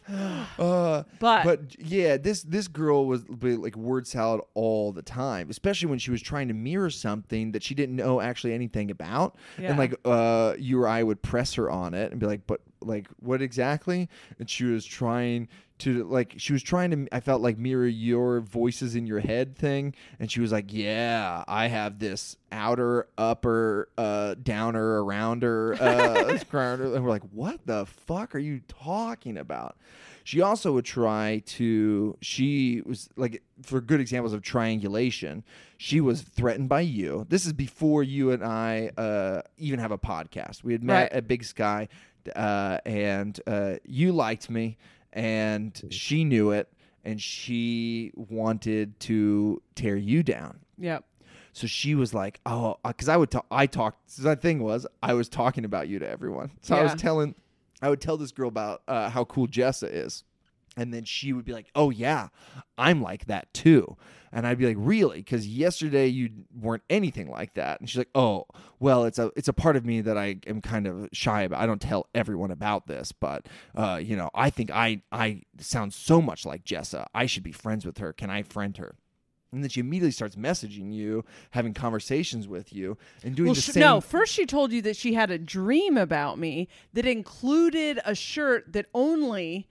uh, But- but yeah, this this girl was like word salad all the time, especially when she was trying to mirror something that she didn't know actually anything about, Yeah. and like uh, you or I would press her on it and be like, but like what exactly? And she was trying to like she was trying to I felt like mirror your voices in your head thing and she was like yeah I have this outer upper uh downer arounder uh grounder." and we're like what the fuck are you talking about she also would try to she was like for good examples of triangulation she was threatened by you this is before you and i uh, even have a podcast we had met Right. at big sky uh, and uh, you liked me and she knew it and she wanted to tear you down Yep. so she was like, "Oh, because I would talk. I talked. So that thing was, I was talking about you to everyone. So I was telling, I would tell this girl about uh, how cool Jessa is, and then she would be like, "Oh yeah, I'm like that too." And I'd be like, "Really?" Because yesterday you weren't anything like that. And she's like, "Oh, well, it's a it's a part of me that I am kind of shy about. I don't tell everyone about this, but uh, you know, I think I I sound so much like Jessa. I should be friends with her. Can I friend her?" And then she immediately starts messaging you, having conversations with you, and doing Well, the sh- same. no. First, she told you that she had a dream about me that included a shirt that only,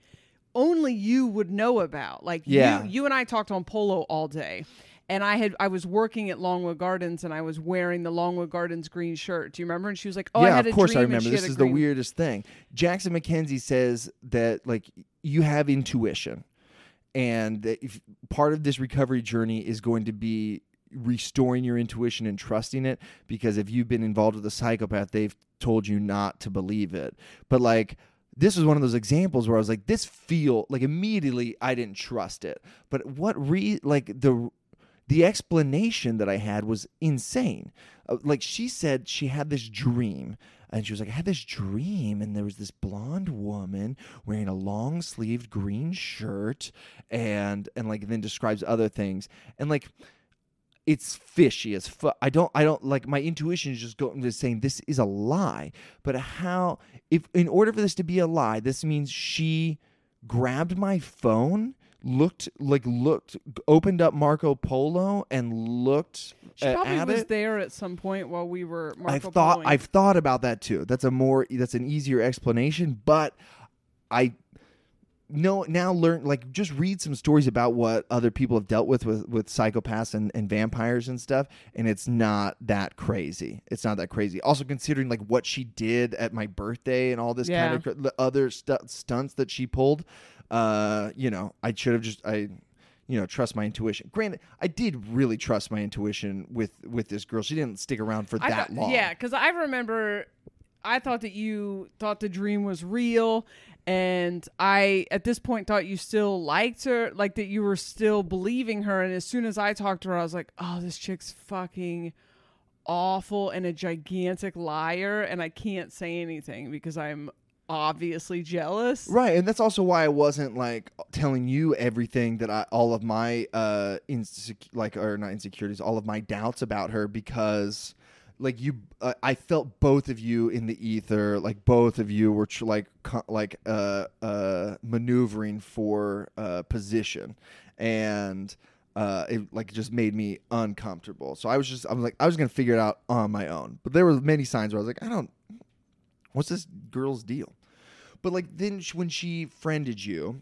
only you would know about. Like Yeah. you, you and I talked on Polo all day, and I had I was working at Longwood Gardens and I was wearing the Longwood Gardens green shirt. Do you remember? And she was like, "Oh, yeah, I yeah, had of course I remember. This is the weirdest thing. Jackson MacKenzie says that like you have intuition, and that if part of this recovery journey is going to be restoring your intuition and trusting it because if you've been involved with a psychopath they've told you not to believe it but like this was one of those examples where i was like this feel like immediately i didn't trust it but what re like the the explanation that I had was insane. Uh, like she said, she had this dream, and she was like, "I had this dream, and there was this blonde woman wearing a long sleeved green shirt, and and like then describes other things, and like." It's fishy as fuck. I don't. I don't like. My intuition is just going to saying this is a lie. But how? If in order for this to be a lie, this means she grabbed my phone, looked like looked, opened up Marco Polo and looked She uh, probably at was it. there at some point while we were. Marco I've thought Poloing. I've thought about that too. That's a more that's an easier explanation, but I no now learn like just read some stories about what other people have dealt with with, with psychopaths and, and vampires and stuff and it's not that crazy. It's not that crazy. Also considering like what she did at my birthday and all this Yeah. kind of cr- the other stu- stunts that she pulled uh you know i should have just i you know trust my intuition. Granted i did really trust my intuition with with this girl. She didn't stick around for I that thought- long. Yeah, because I remember I thought that you thought the dream was real, and I at this point thought you still liked her, like that you were still believing her. And as soon as I talked to her, I was like, "Oh, this chick's fucking awful and a gigantic liar," and I can't say anything because I'm obviously jealous. Right, and that's also why I wasn't like telling you everything that I all of my uh insec- like or not insecurities, all of my doubts about her because like you uh, I felt both of you in the ether, like both of you were tr- like co- like uh uh maneuvering for uh position. And uh, it like just made me uncomfortable. So I was just I was like I was gonna figure it out on my own. But there were many signs where I was like I don't. What's this girl's deal? But like then sh- when she friended you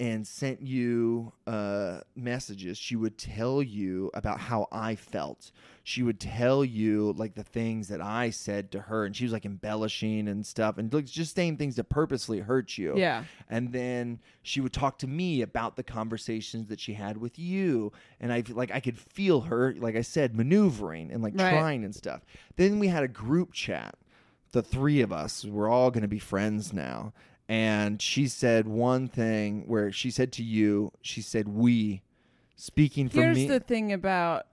and sent you uh, messages, she would tell you about how I felt. She would tell you like the things that I said to her, and she was like embellishing and stuff, and like just saying things to purposely hurt you. Yeah. And then she would talk to me about the conversations that she had with you, and I like I could feel her, like I said, maneuvering and like Right. trying and stuff. Then we had a group chat the three of us we're all going to be friends now and she said one thing where she said to you, she said we, speaking for me. Here's the thing about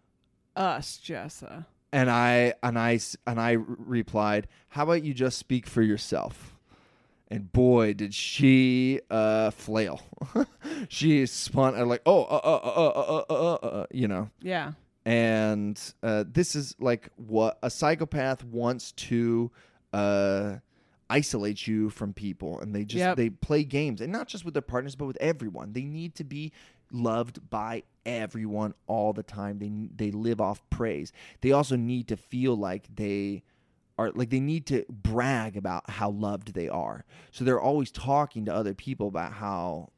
us, Jessa. And I and I and I replied, "How about you just speak for yourself?" And boy, did she uh, flail! she spun uh, like, "Oh, uh uh, uh, uh, uh, uh, uh, uh, uh," you know. Yeah. And uh, this is like what a psychopath wants to. Uh, isolate you from people and they just Yep. they play games and not just with their partners but with everyone. They need to be loved by everyone all the time. They they live off praise. They also need to feel like they are like they need to brag about how loved they are. So they're always talking to other people about how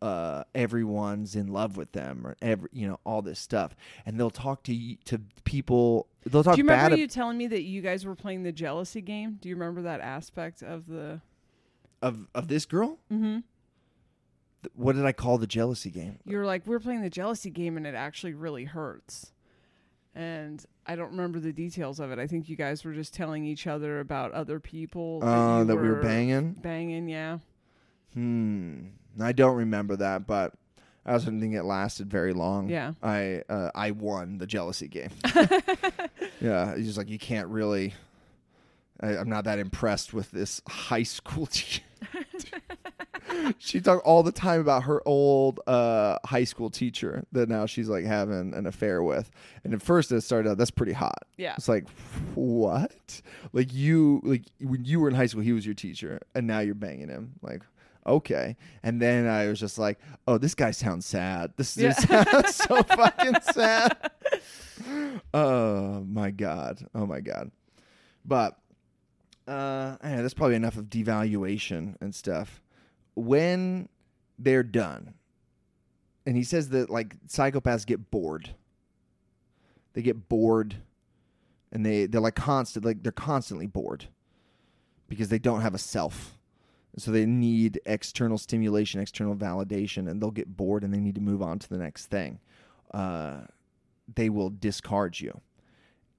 uh, everyone's in love with them or every you know all this stuff. And they'll talk to to people they'll talk Do you bad remember ab- you telling me that you guys were playing the jealousy game? Do you remember that aspect of the? of of this girl Mm-hmm. Th- what did i call the jealousy game You were like, we're playing the jealousy game, and it actually really hurts. And I don't remember the details of it. I think you guys were just telling each other about other people. uh, you that we were banging Banging, yeah. hmm i don't remember that but i also didn't think it lasted very long Yeah. i uh, i won the jealousy game yeah he's just like you can't really I, i'm not that impressed with this high school teacher she talked all the time about her old uh, high school teacher that now she's like having an affair with. And at first it started out that's pretty hot. Yeah. It's like what? Like you like when you were in high school he was your teacher and now you're banging him. Like okay. And then I was just like, "Oh, this guy sounds sad. This Yeah. sounds so fucking sad." Oh my god. Oh my god. But uh, yeah, that's probably enough of devaluation and stuff. When they're done, and he says that like psychopaths get bored. They get bored, and they they're like constant like they're constantly bored because they don't have a self, so they need external stimulation, external validation, and they'll get bored and they need to move on to the next thing. Uh, they will discard you.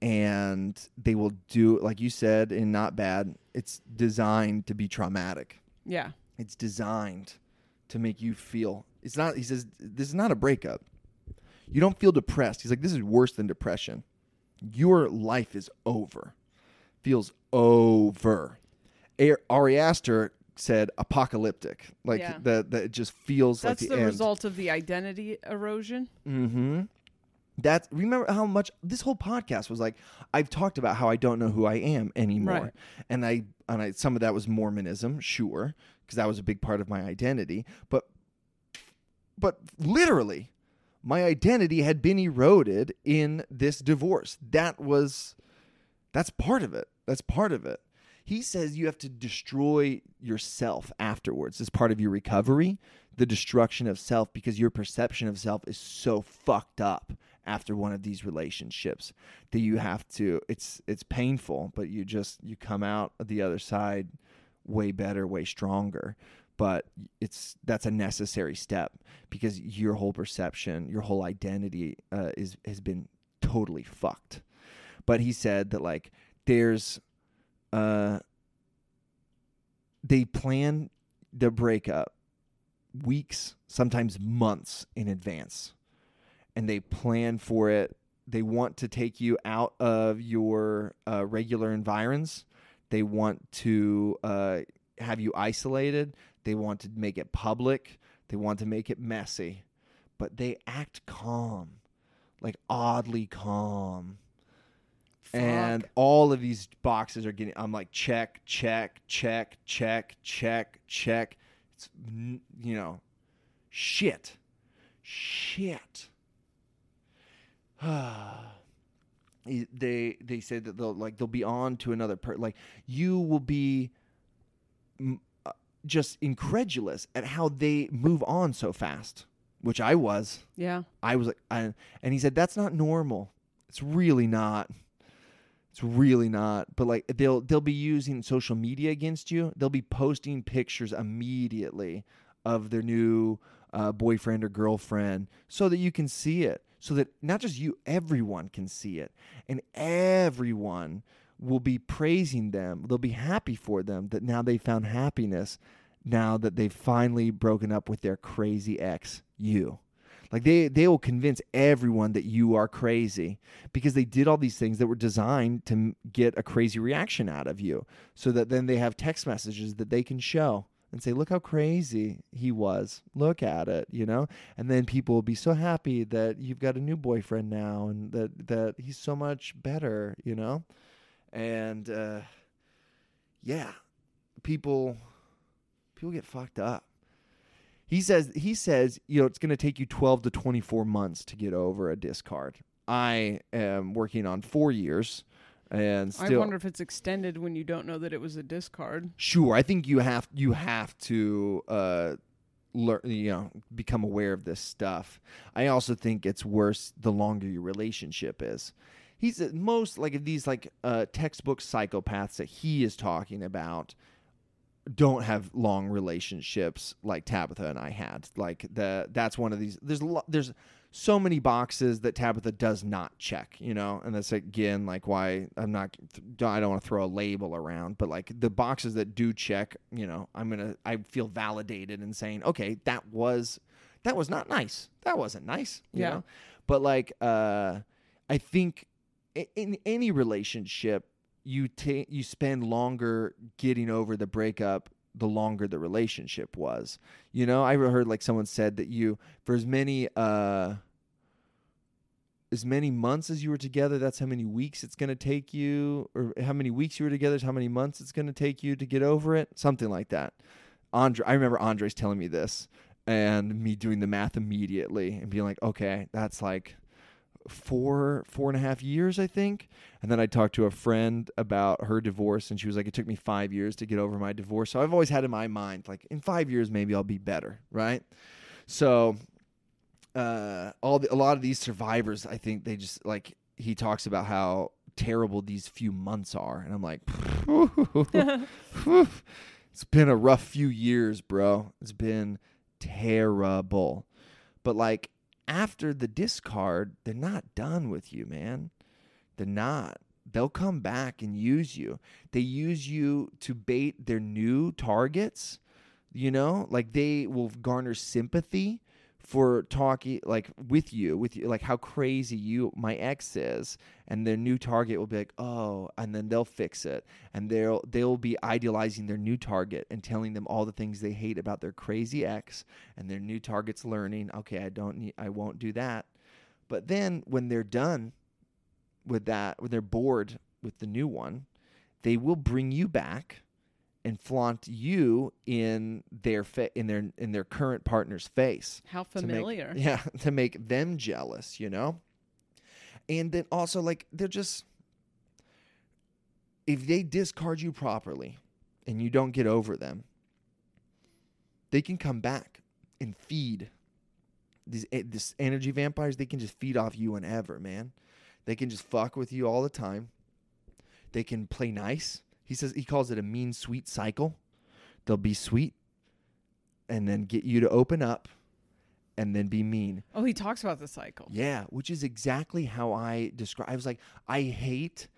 And they will do like you said in not bad it's designed to be traumatic. Yeah. it's designed to make you feel it's not he says this is not a breakup. You don't feel depressed. He's like this is worse than depression. Your life is over. Feels over. A- ari aster said apocalyptic like Yeah. that that it just feels That's like the, the, end result of the identity erosion. Mm-hmm. That's remember how much this whole podcast was like. I've talked about how I don't know who I am anymore, Right. and I and I some of that was Mormonism, sure, because that was a big part of my identity. But but literally, my identity had been eroded in this divorce. That was that's part of it. That's part of it. He says you have to destroy yourself afterwards as part of your recovery, the destruction of self, because your perception of self is so fucked up after one of these relationships that you have to it's it's painful, but you just you come out the other side way better, way stronger. But it's that's a necessary step because your whole perception, your whole identity uh, is has been totally fucked. But he said that like there's uh they plan the breakup weeks, sometimes months in advance. And they plan for it. They want to take you out of your uh, regular environs. They want to uh, have you isolated. They want to make it public. They want to make it messy. But they act calm, like oddly calm and all of these boxes are getting i'm like check check check check check check. It's you know shit. Shit. He- they they say that they'll like they'll be on to another per like you will be mm, uh, just incredulous at how they move on so fast which i was. Yeah. i was like I, and he said that's not normal. It's really not it's really not but like they'll they'll be using social media against you. They'll be posting pictures immediately of their new uh, boyfriend or girlfriend so that you can see it so that not just you everyone can see it. And everyone will be praising them. They'll be happy for them that now they found happiness now that they've finally broken up with their crazy ex you like they they will convince everyone that you are crazy because they did all these things that were designed to get a crazy reaction out of you so that then they have text messages that they can show and say look how crazy he was. Look at it you know? And then people will be so happy that you've got a new boyfriend now and that that he's so much better you know? And uh yeah people people get fucked up he says he says you know it's going to take you 12 to 24 months to get over a discard i am working on 4 years and I wonder if it's extended when you don't know that it was a discard. Sure, I think you have you have to uh, learn, you know, become aware of this stuff. I also think it's worse the longer your relationship is. He's uh, most like these like uh, textbook psychopaths that he is talking about don't have long relationships like Tabitha and I had. Like the that's one of these. There's a lot. There's so many boxes that Tabitha does not check. You know, and that's again like why I'm not. I don't want to throw a label around, but like the boxes that do check. You know, I'm gonna. I feel validated in saying, okay, that was that was not nice. That wasn't nice. You Yeah. know? But like, uh, I think in any relationship, you take you spend longer getting over the breakup the longer the relationship was. You know i heard like someone said that you for as many uh as many months as you were together that's how many weeks it's going to take you or how many weeks you were together is how many months it's going to take you to get over it something like that. Andre i remember andres telling me this and me doing the math immediately and being like okay that's like four four and a half years i think. And then i talked to a friend about her divorce and she was like it took me five years to get over my divorce. So i've always had in my mind like in five years maybe i'll be better right? So uh all the, a lot of these survivors i think they just like he talks about how terrible these few months are. And i'm like it's been a rough few years bro. It's been terrible. But like after the discard, they're not done with you, man. They're not. They'll come back and use you. They use you to bait their new targets, you know? Like they will garner sympathy for talking like with you, with you like how crazy you my ex is and their new target will be like, "Oh," and then they'll fix it. And they'll they'll be idealizing their new target and telling them all the things they hate about their crazy ex and their new target's learning, "Okay, I don't need I won't do that." But then when they're done with that, when they're bored with the new one, they will bring you back and flaunt you in their fa- in their in their current partner's face. How to make- familiar. yeah, to make them jealous, you know? And then also like they're just if they discard you properly and you don't get over them, they can come back and feed these e- this energy vampires. They can just feed off you whenever, man. They can just fuck with you all the time. They can play nice. He says he calls it a mean sweet cycle. They'll be sweet and then get you to open up and then be mean. Oh, he talks about the cycle. Yeah, which is exactly how I describe. I was like, I hate.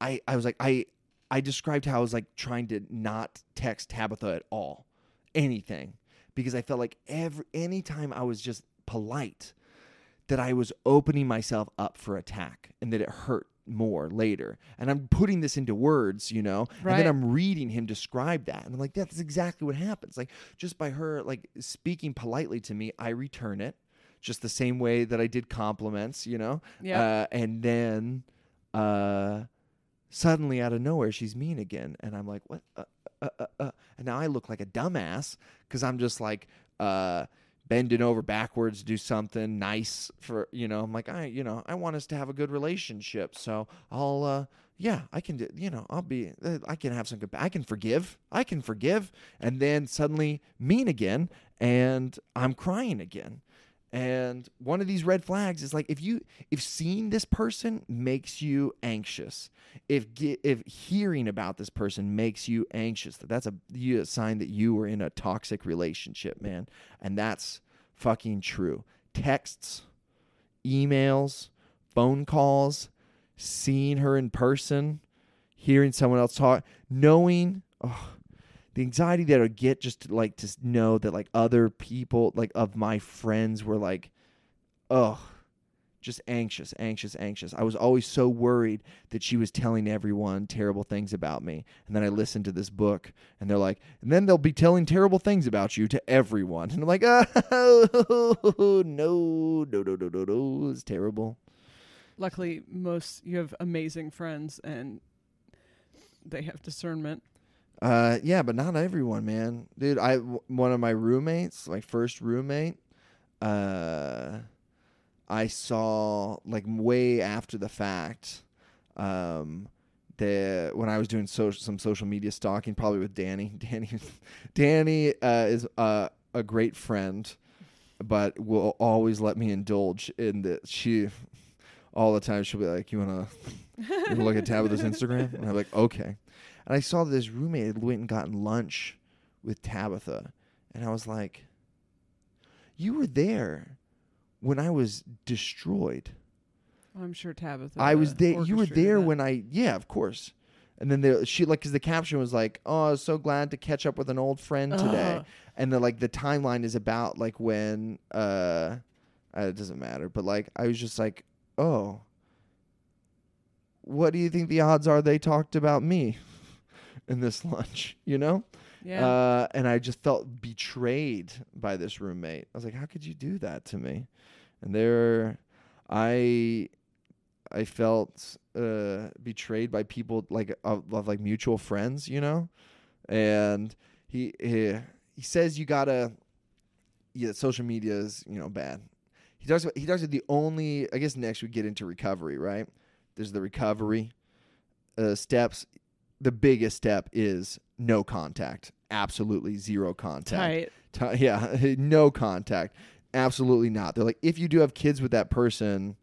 I I was like, I I described how I was like trying to not text Tabitha at all, anything, because I felt like every anytime I was just polite, that I was opening myself up for attack and that it hurt more later. And I'm putting this into words, you know, and then I'm reading him describe that. And I'm like, that's exactly what happens. Like just by her like speaking politely to me, I return it just the same way that I did compliments, you know? Yeah. Uh, and then uh, suddenly out of nowhere, she's mean again. And I'm like, what? Uh, uh, uh, uh. And now I look like a dumbass because I'm just like, uh, bending over backwards do something nice for you know. I'm like, I you know I want us to have a good relationship, so I'll uh yeah I can do you know I'll be uh, I can have some good I can forgive I can forgive, and then suddenly mean again, and I'm crying again. And one of these red flags is like if you if seeing this person makes you anxious, if if hearing about this person makes you anxious, that that's a, you- a sign that you are in a toxic relationship, man. And that's fucking true. Texts, emails, phone calls, seeing her in person, hearing someone else talk, knowing oh, the anxiety that I get just to, like to know that like other people like of my friends were like, oh, just anxious, anxious, anxious. I was always so worried that she was telling everyone terrible things about me. And then I listened to this book and they're like, and then they'll be telling terrible things about you to everyone. And I'm like, oh, no, no, no, no, no, no. It's terrible. Luckily, most you have amazing friends and they have discernment. Uh, yeah, but not everyone, man. Dude, I w- one of my roommates, my first roommate, uh, I saw like way after the fact, um, the when I was doing social some social media stalking, probably with Danny. Danny, Danny uh, is uh, a great friend, but will always let me indulge in the she. All the time she'll be like, "You wanna, you wanna look at Tabitha's Instagram?" And I'm like, "Okay." And I saw this roommate had went and gotten lunch with Tabitha. And I was like, You were there when I was destroyed. I'm sure Tabitha. I was there. You were there that. when I, yeah, of course. And then the, she like, cause the caption was like, "Oh, I was so glad to catch up with an old friend today." Ugh. And the like, the timeline is about like when, uh, uh, it doesn't matter, but like, I was just like, "Oh, what do you think the odds are they talked about me in this lunch?" You know? Yeah. Uh, and I just felt betrayed by this roommate. I was like, "How could you do that to me?" And there, I, I felt uh, betrayed by people like of, of like mutual friends, you know. And he he, he says you gotta, yeah, social media is you know bad. He talks about he talks about the only I guess next we get into recovery, right? There's the recovery uh, steps. The biggest step is no contact. Absolutely zero contact. Tight. Ti- yeah, no contact. Absolutely not. They're like, if you do have kids with that person,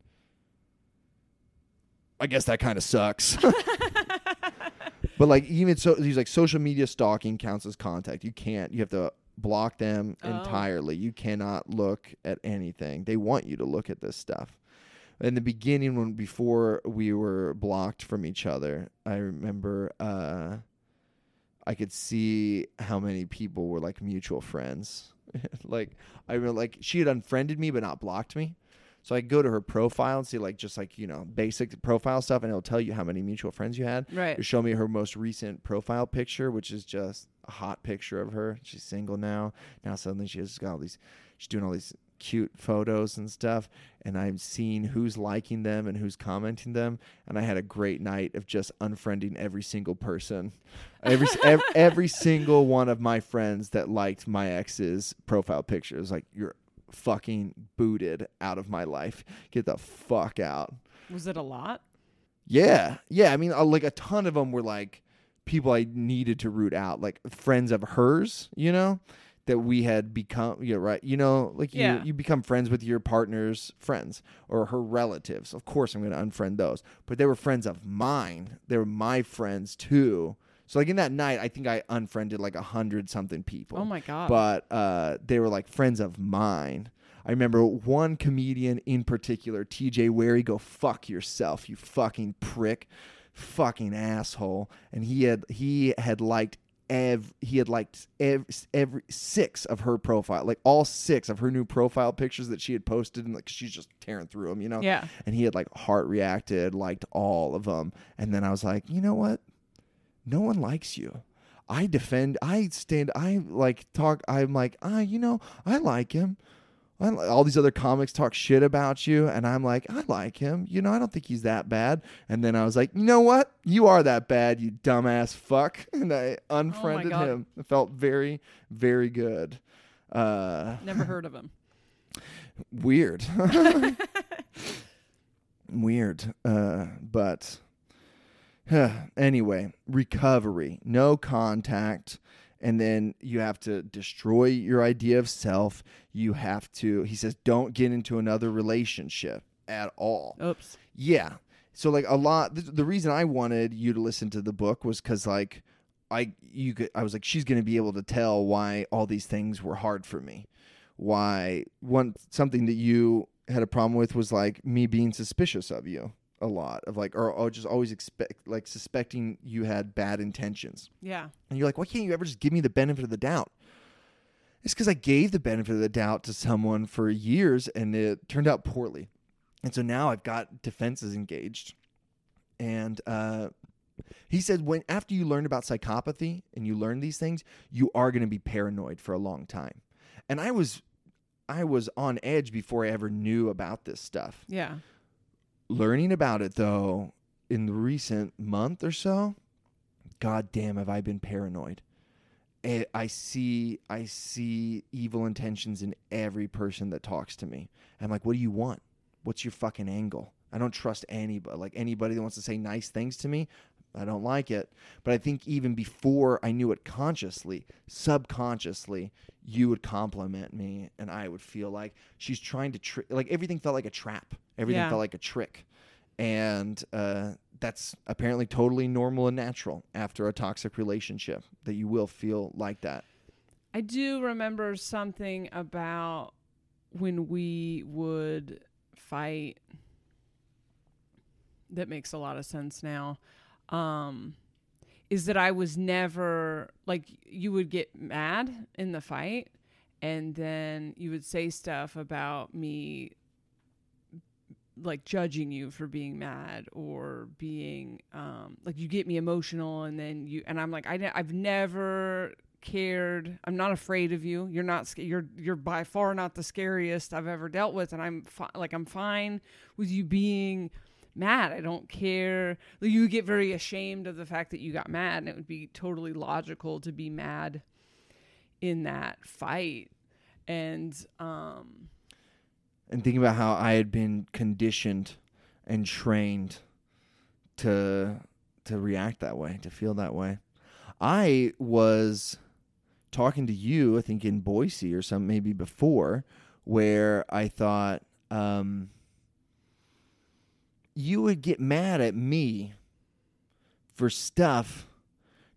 I guess that kind of sucks. but like, even so, he's like, social media stalking counts as contact. You can't. You have to block them Oh. entirely. You cannot look at anything. They want you to look at this stuff. In the beginning, when before we were blocked from each other, I remember uh, I could see how many people were like mutual friends. like I remember, like she had unfriended me but not blocked me. So I go to her profile and see like just like you know basic profile stuff, and it'll tell you how many mutual friends you had. Right. It'll show me her most recent profile picture, which is just a hot picture of her. She's single now. Now suddenly she has got all these. She's doing all these cute photos and stuff, and I'm seeing who's liking them and who's commenting them. And I had a great night of just unfriending every single person, every every, every single one of my friends that liked my ex's profile picture. It was like you're fucking booted out of my life. Get the fuck out. Was it a lot? Yeah, yeah. I mean, uh, like a ton of them were like people I needed to root out, like friends of hers, you know, that we had become. Yeah, right. You know, like Yeah. you you become friends with your partner's friends or her relatives. Of course, I'm going to unfriend those, but they were friends of mine. They were my friends too. So like in that night, I think I unfriended like a hundred something people Oh my god. but uh, they were like friends of mine. I remember one comedian in particular, TJ Wary, go fuck yourself, you fucking prick, fucking asshole. And he had he had liked ev he had liked ev- every six of her profile, like all six of her new profile pictures that she had posted, and like she's just tearing through them, you know. Yeah. And he had like heart reacted, liked all of them, and then I was like, you know what? No one likes you. I defend. I stand. I like talk. I'm like, ah, you know, I like him. I, li- all these other comics talk shit about you, and I'm like, I like him. You know, I don't think he's that bad. And then I was like, you know what? You are that bad, you dumbass fuck. And I unfriended God. him. It felt very, very good. Uh, Never heard of him. weird. weird. Uh, but anyway, recovery, no contact. And then you have to destroy your idea of self. You have to, he says, don't get into another relationship at all. Oops. Yeah. So like a lot. The, the reason I wanted you to listen to the book was because like I you could I was like she's gonna be able to tell why all these things were hard for me. Why one something that you had a problem with was like me being suspicious of you a lot of like or, or just always expect like suspecting you had bad intentions. Yeah. And you're like, why can't you ever just give me the benefit of the doubt? It's because I gave the benefit of the doubt to someone for years and it turned out poorly. And so now I've got defenses engaged. And uh, he said, when after you learn about psychopathy and you learn these things, you are going to be paranoid for a long time. And I was, I was on edge before I ever knew about this stuff Yeah. Learning about it though in the recent month or so god damn have i been paranoid. I see i see evil intentions in every person that talks to me. I'm like what do you want? What's your fucking angle? I don't trust anybody like anybody that wants to say nice things to me. I don't like it. But i think even before i knew it consciously subconsciously you would compliment me and i would feel like she's trying to trick like everything felt like a trap everything Yeah. felt like a trick and uh, that's apparently totally normal and natural after a toxic relationship that you will feel like that I do remember something about when we would fight that makes a lot of sense now. Um, is that I was never like you would get mad in the fight and then you would say stuff about me like judging you for being mad or being um like you get me emotional and then you and I'm like I I've never cared. I'm not afraid of you. You're not you're you're by far not the scariest I've ever dealt with and I'm fi- like I'm fine with you being mad. I don't care. You get very ashamed of the fact that you got mad and it would be totally logical to be mad in that fight. And um and thinking about how I had been conditioned and trained to to react that way, to feel that way. I was talking to you, I think in Boise or some maybe before, where I thought um, you would get mad at me for stuff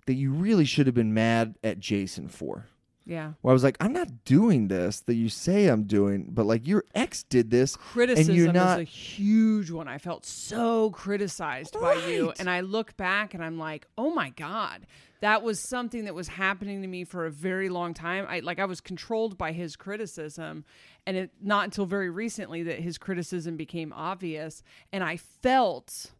that you really should have been mad at Jason for yeah where I was like, I'm not doing this that you say I'm doing, but like your ex did this, criticism and you're not. is a huge one. I felt so criticized by you, and I look back and I'm like, oh my god, that was something that was happening to me for a very long time. I like I was controlled by his criticism, and it not until very recently that his criticism became obvious, and I felt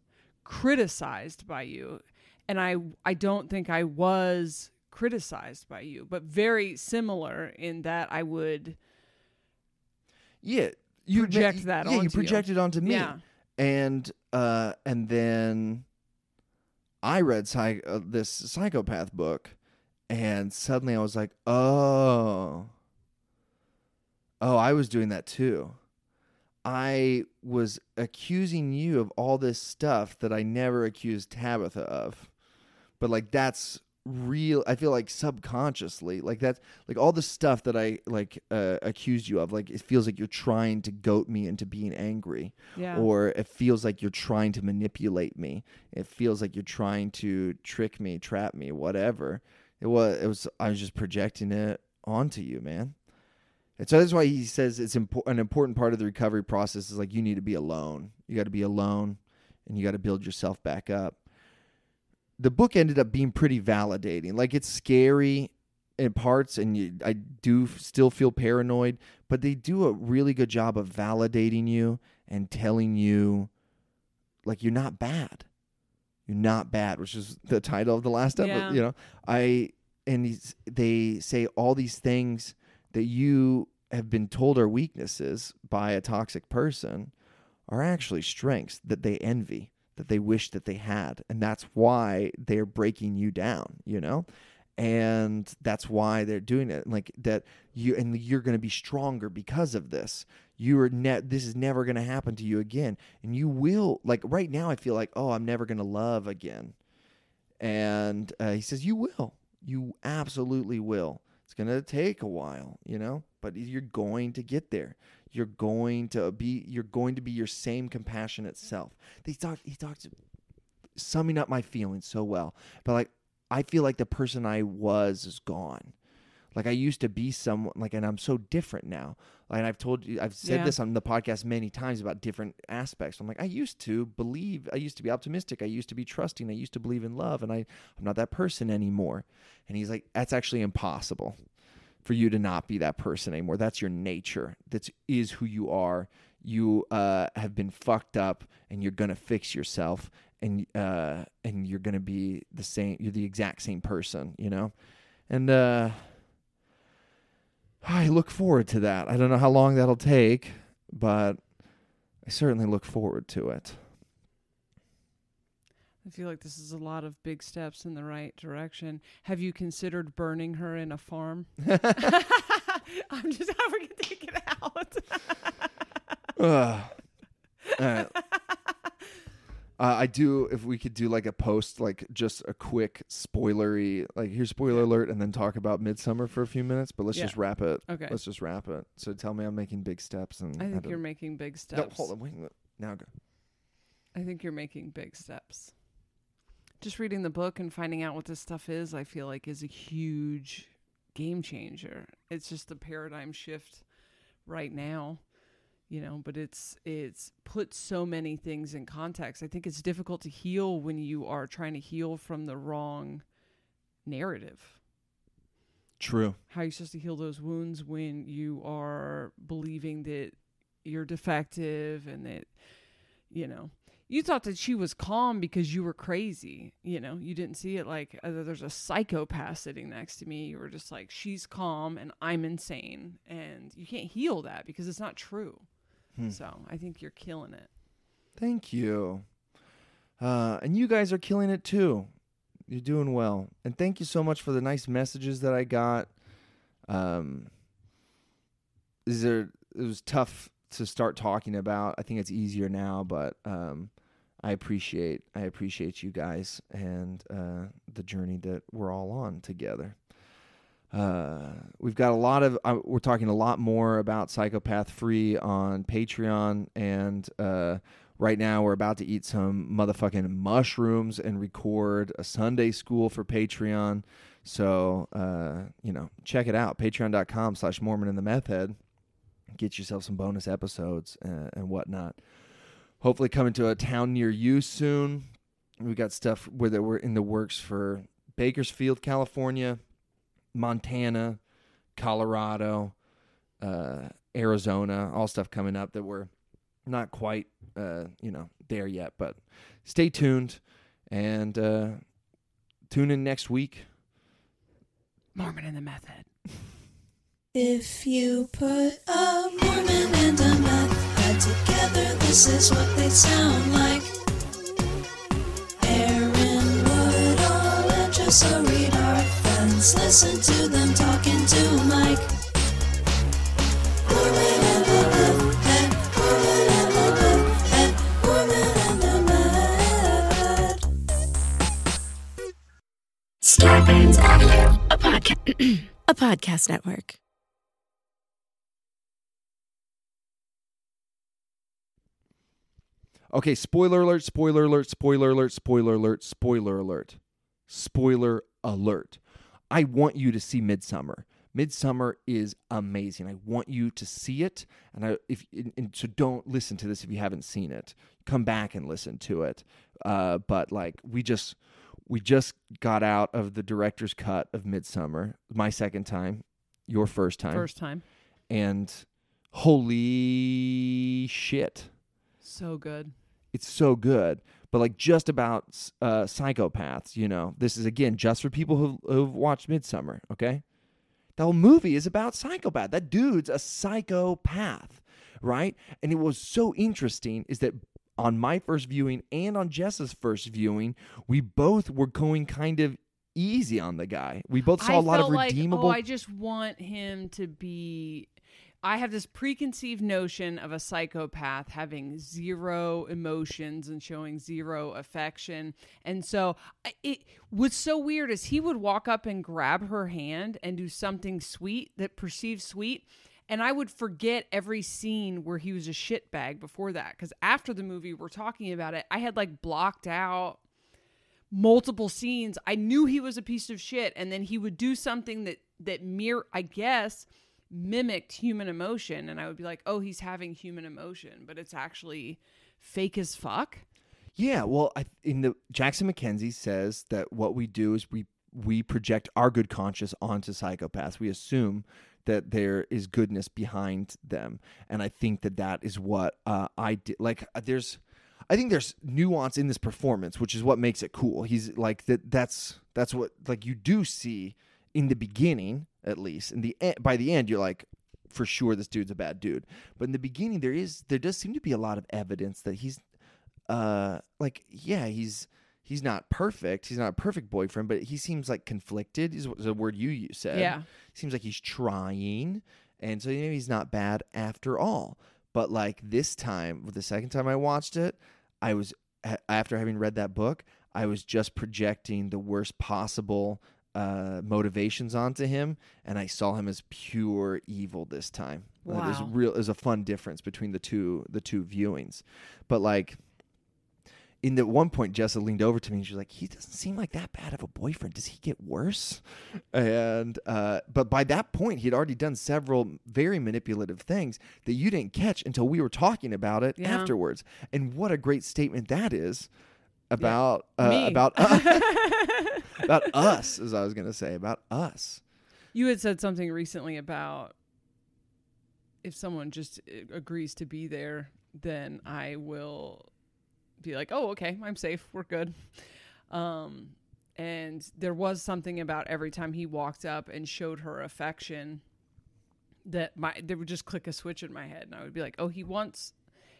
criticized by you, and I I don't think I was criticized by you, but very similar in that I would yeah, you project that Yeah, you onto you. projected onto me, Yeah. and uh, and then I read psych- uh, this psychopath book, and suddenly I was like, oh, oh, I was doing that too. I was accusing you of all this stuff that I never accused Tabitha of. But like that's real I feel like subconsciously like that's like all the stuff that I like uh, accused you of like it feels like you're trying to goat me into being angry yeah or it feels like you're trying to manipulate me. It feels like you're trying to trick me, trap me, whatever. It was it was I was just projecting it onto you, man. And so that's why he says it's impo- an important part of the recovery process is like you need to be alone. You got to be alone and you got to build yourself back up. The book ended up being pretty validating. Like it's scary in parts and you, I do still feel paranoid, but they do a really good job of validating you and telling you like you're not bad. You're not bad, which is the title of the last episode, Yeah. you know. I and they say all these things that you have been told are weaknesses by a toxic person are actually strengths that they envy, that they wish that they had. And that's why they're breaking you down, you know? and that's why they're doing it. Like that you and you're going to be stronger because of this. You are net this is never going to happen to you again, and you will. Like right now, I feel like oh, I'm never going to love again, and uh, he says you will. You absolutely will. It's going to take a while, you know, but you're going to get there. You're going to be. You're going to be your same compassionate self. He talked. He talked summing up my feelings so well. But like I feel like the person I was is gone. Like I used to be someone like and I'm so different now. Like I've told you I've said Yeah. this on the podcast many times about different aspects. I'm like I used to believe, I used to be optimistic, I used to be trusting, I used to believe in love and I I'm not that person anymore. And he's like that's actually impossible for you to not be that person anymore. That's your nature. That is who you are. You uh, have been fucked up, and you're gonna fix yourself, and uh, and you're gonna be the same. You're the exact same person, you know. And uh, I look forward to that. I don't know how long that'll take, but I certainly look forward to it. I feel like this is a lot of big steps in the right direction. Have you considered burning her in a farm? I'm just how we're gonna take it out. Ugh. All right. Uh, I do. If we could do like a post, like just a quick spoilery, like here's spoiler alert, and then talk about Midsommar for a few minutes. But let's Yeah. just wrap it. Okay. Let's just wrap it. So tell me I'm making big steps, and I think you're making big No, steps. hold on. Wait. Now go. I think you're making big steps. Just reading the book and finding out what this stuff is, I feel like is a huge game changer. It's just a paradigm shift right now, you know, but it's it's put so many things in context. I think it's difficult to heal when you are trying to heal from the wrong narrative. True. How are you supposed to heal those wounds when you are believing that you're defective and that you know you thought that she was calm because you were crazy you know you didn't see it like uh, there's a psychopath sitting next to me you were just like she's calm and i'm insane and you can't heal that because it's not true Hmm. so i think you're killing it Thank you. Uh, and you guys are killing it too. You're doing well. And thank you so much for the nice messages that I got. Um, is there, it was tough to start talking about. I think it's easier now, but um, I appreciate I appreciate you guys and uh, the journey that we're all on together. Uh, we've got a lot of uh, we're talking a lot more about psychopath free on patreon and uh, right now we're about to eat some motherfucking mushrooms and record a sunday school for patreon. So uh, you know check it out. Patreon.com slash mormon and the meth head. Get yourself some bonus episodes uh, and whatnot hopefully coming to a town near you soon we got stuff where that we're in the works for bakersfield california Montana, Colorado, uh, Arizona, all stuff coming up that we're not quite, uh, you know, there yet. But stay tuned and uh, tune in next week. mormon and the meth head If you put a Mormon and a meth head together, this is what they'd sound like. Aaron Woodall and Jessa Reed are friends. Listen to them talking to Mike. Meth Audio, a podcast, a podcast network. Okay, spoiler alert, spoiler alert, spoiler alert, spoiler alert, spoiler alert, spoiler alert. I want you to see Midsommar. Midsommar is amazing. I want you to see it, and I if and, and so don't listen to this if you haven't seen it. Come back and listen to it. Uh, but like we just we just got out of the director's cut of Midsommar. My second time, your first time, first time and holy shit so good it's so good but like just about uh psychopaths you know this is again just for people who who've watched Midsommar okay the whole movie is about psychopath that dude's a psychopath right and it was so interesting is that on my first viewing and on jess's first viewing we both were going kind of easy on the guy. We both saw I a lot of felt like, redeemable. oh, I just want him to be. I have this preconceived notion of a psychopath having zero emotions and showing zero affection. And so it was so weird is he would walk up and grab her hand and do something sweet that perceived sweet. And I would forget every scene where he was a shitbag before that. Because after the movie, we're talking about it, I had like blocked out multiple scenes. I knew he was a piece of shit, and then he would do something that that mere I guess mimicked human emotion, and I would be like, oh, he's having human emotion, but it's actually fake as fuck. Yeah, well, I, in the Jackson MacKenzie says that what we do is we we project our good conscience onto psychopaths. We assume that there is goodness behind them, and I think that that is what uh, I did. Like, uh, there's, I think there's nuance in this performance, which is what makes it cool. He's like that. That's that's what like you do see in the beginning, at least. In the e- by the end, you're like, for sure, this dude's a bad dude. But in the beginning, there is there does seem to be a lot of evidence that he's uh like yeah he's he's not perfect he's not a perfect boyfriend but he seems like conflicted is the word you you said Yeah. seems like he's trying and so maybe he's not bad after all but like this time the second time i watched it i was after having read that book i was just projecting the worst possible uh motivations onto him and i saw him as pure evil this time Uh, there's Wow. real there's a fun difference between the two the two viewings but like in the one point Jessa leaned over to me and she was like, he doesn't seem like that bad of a boyfriend. Does he get worse? And uh but by that point he had already done several very manipulative things that you didn't catch until we were talking about it Yeah. afterwards. And what a great statement that is about Me. uh, about about us, as I was gonna say, about us. You had said something recently about if someone just uh, agrees to be there, then I will be like, "Oh, okay, I'm safe. We're good." Um, and there was something about every time he walked up and showed her affection that my there would just click a switch in my head, and I would be like, "Oh, he wants,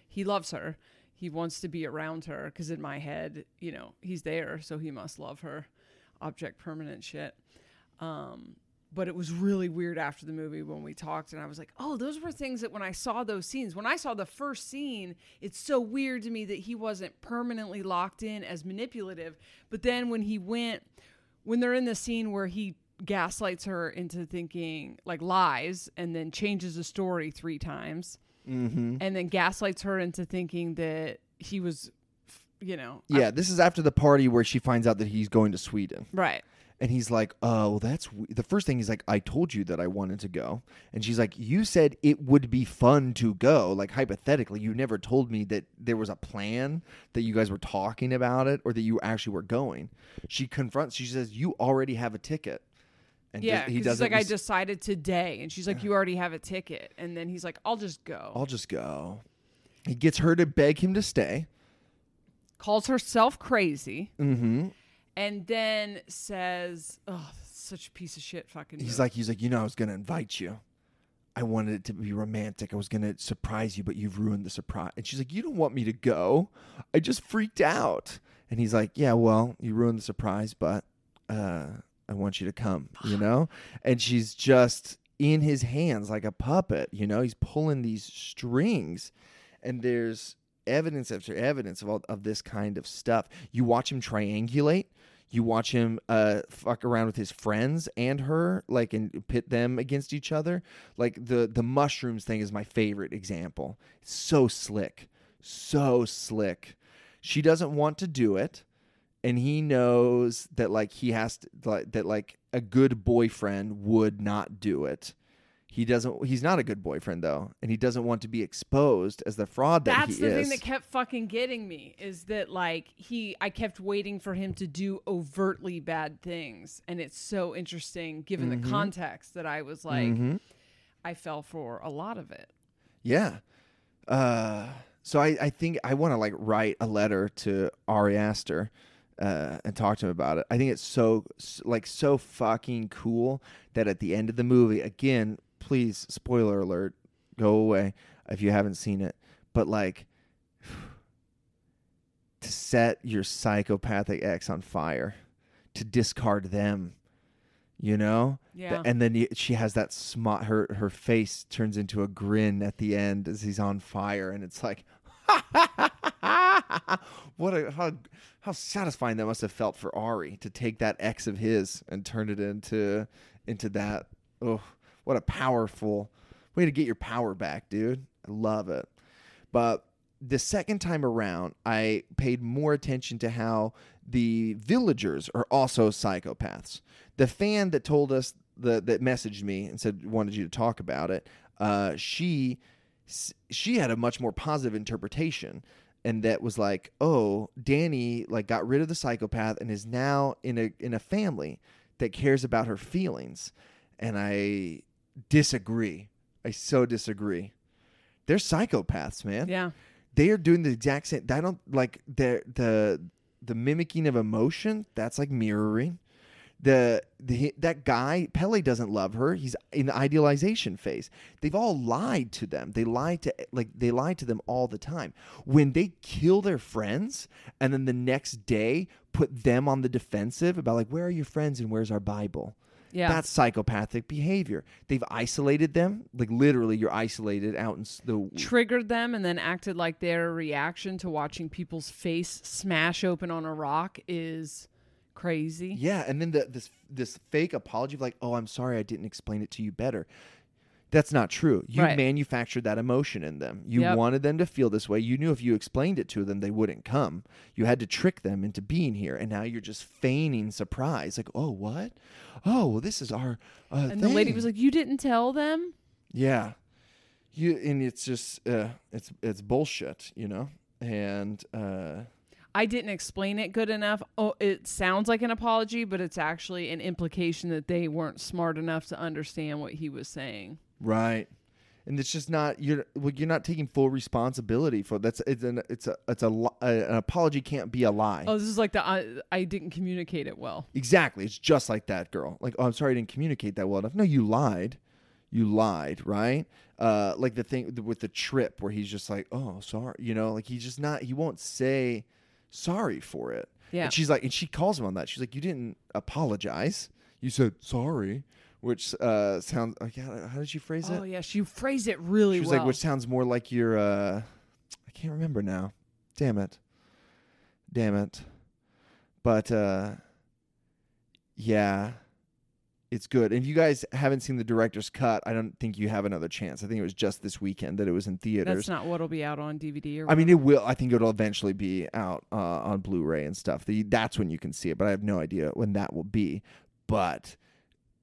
he loves her. He wants to be around her." Because in my head, you know, he's there, so he must love her. Object permanent shit. Um, but it was really weird after the movie when we talked and I was like, "Oh, those were things that when I saw those scenes, when I saw the first scene, it's so weird to me that he wasn't permanently locked in as manipulative. But then when he went when they're in the scene where he gaslights her into thinking like lies and then changes the story 3 times Mm-hmm. and then gaslights her into thinking that he was you know, Yeah, this is after the party where she finds out that he's going to Sweden. right. And he's like, "Oh, that's w-. the first thing." He's like, "I told you that I wanted to go," and she's like, "You said it would be fun to go. Like hypothetically, you never told me that there was a plan that you guys were talking about it, or that you actually were going." She confronts. She says, "You already have a ticket." And Yeah, 'cause he's doesn't like, I decided today, and she's like, you already have a ticket, and then he's like, I'll just go. I'll just go. He gets her to beg him to stay. Calls herself crazy, Mm-hmm. and then says, "Oh, such a piece of shit, fucking." He's move." like, he's like, you know, I was gonna invite you. I wanted it to be romantic. I was gonna surprise you, but you've ruined the surprise. And she's like, you don't want me to go. I just freaked out. And he's like, yeah, well, you ruined the surprise, but uh, I want you to come. You know. And she's just in his hands like a puppet. You know, he's pulling these strings, and there's evidence after evidence of all of this kind of stuff. You watch him triangulate. You watch him uh, fuck around with his friends and her, like, and pit them against each other. Like the the mushrooms thing is my favorite example. It's so slick, so slick. She doesn't want to do it, and he knows that like he has to like that like a good boyfriend would not do it. He doesn't. He's not a good boyfriend though, and he doesn't want to be exposed as the fraud that That's he the is. thing that kept fucking getting me is that like he, I kept waiting for him to do overtly bad things, and it's so interesting given Mm-hmm. the context that I was like, I fell for a lot of it. Yeah. Uh, so I, I think I want to like write a letter to Ari Aster uh, and talk to him about it. I think it's so like so fucking cool that at the end of the movie, again, please spoiler alert, go away if you haven't seen it. But like to set your psychopathic ex on fire, to discard them. You know, Yeah. And then she has that smile. Her her face turns into a grin at the end as he's on fire, and it's like, what a how how satisfying that must have felt for Ari to take that ex of his and turn it into into that. Oh, what a powerful way to get your power back, dude. I love it. But the second time around, I paid more attention to how the villagers are also psychopaths. The fan that told us the that messaged me and said wanted you to talk about it. Uh, she she had a much more positive interpretation and that was like oh Dani like got rid of the psychopath and is now in a in a family that cares about her feelings. And i disagree. I so disagree. They're psychopaths man. Yeah. they are doing the exact same i don't like the the the mimicking of emotion that's like mirroring the, the that guy Pelle doesn't love her. He's in the idealization phase. They've all lied to them. They lie to like they lie to them all the time. When they kill their friends and then the next day put them on the defensive about like where are your friends and where's our Bible? Yeah. That's psychopathic behavior. They've isolated them, like literally you're isolated out in the Triggered them and then acted like their reaction to watching people's face smash open on a rock is crazy. Yeah, and then the, this this fake apology of like, "Oh, I'm sorry, I didn't explain it to you better." That's not true. You Right. manufactured that emotion in them. You Yep. wanted them to feel this way. You knew if you explained it to them, they wouldn't come. You had to trick them into being here, and now you're just feigning surprise. Like, "Oh, what? Oh, well, this is our." Uh, And the lady was like, "You didn't tell them?" Yeah, you and it's just uh, it's it's bullshit, you know. And uh, I didn't explain it good enough. Oh, it sounds like an apology, but it's actually an implication that they weren't smart enough to understand what he was saying. Right. And it's just not you're well, you're not taking full responsibility for that's it's an it's a it's a, an apology can't be a lie. Oh, this is like the I, I didn't communicate it well. Exactly. It's just like that girl. Like, oh, I'm sorry I didn't communicate that well enough. No, you lied. You lied, right? Uh, like the thing with the trip where he's just like, oh, sorry. You know, like he's just not. He won't say sorry for it. Yeah. And she's like, and she calls him on that. She's like, you didn't apologize. You said sorry, which uh sounds. Like, how, how did she phrase it? Oh yeah, she phrased it really She was well. like, which sounds more like your. uh I can't remember now. Damn it. Damn it. But uh yeah, it's good. And if you guys haven't seen the director's cut, I don't think you have another chance. I think it was just this weekend that it was in theaters. That's not what'll be out on DVD or I mean, it will. I think it'll eventually be out uh, on Blu-ray and stuff. The, that's when you can see it, but I have no idea when that will be. But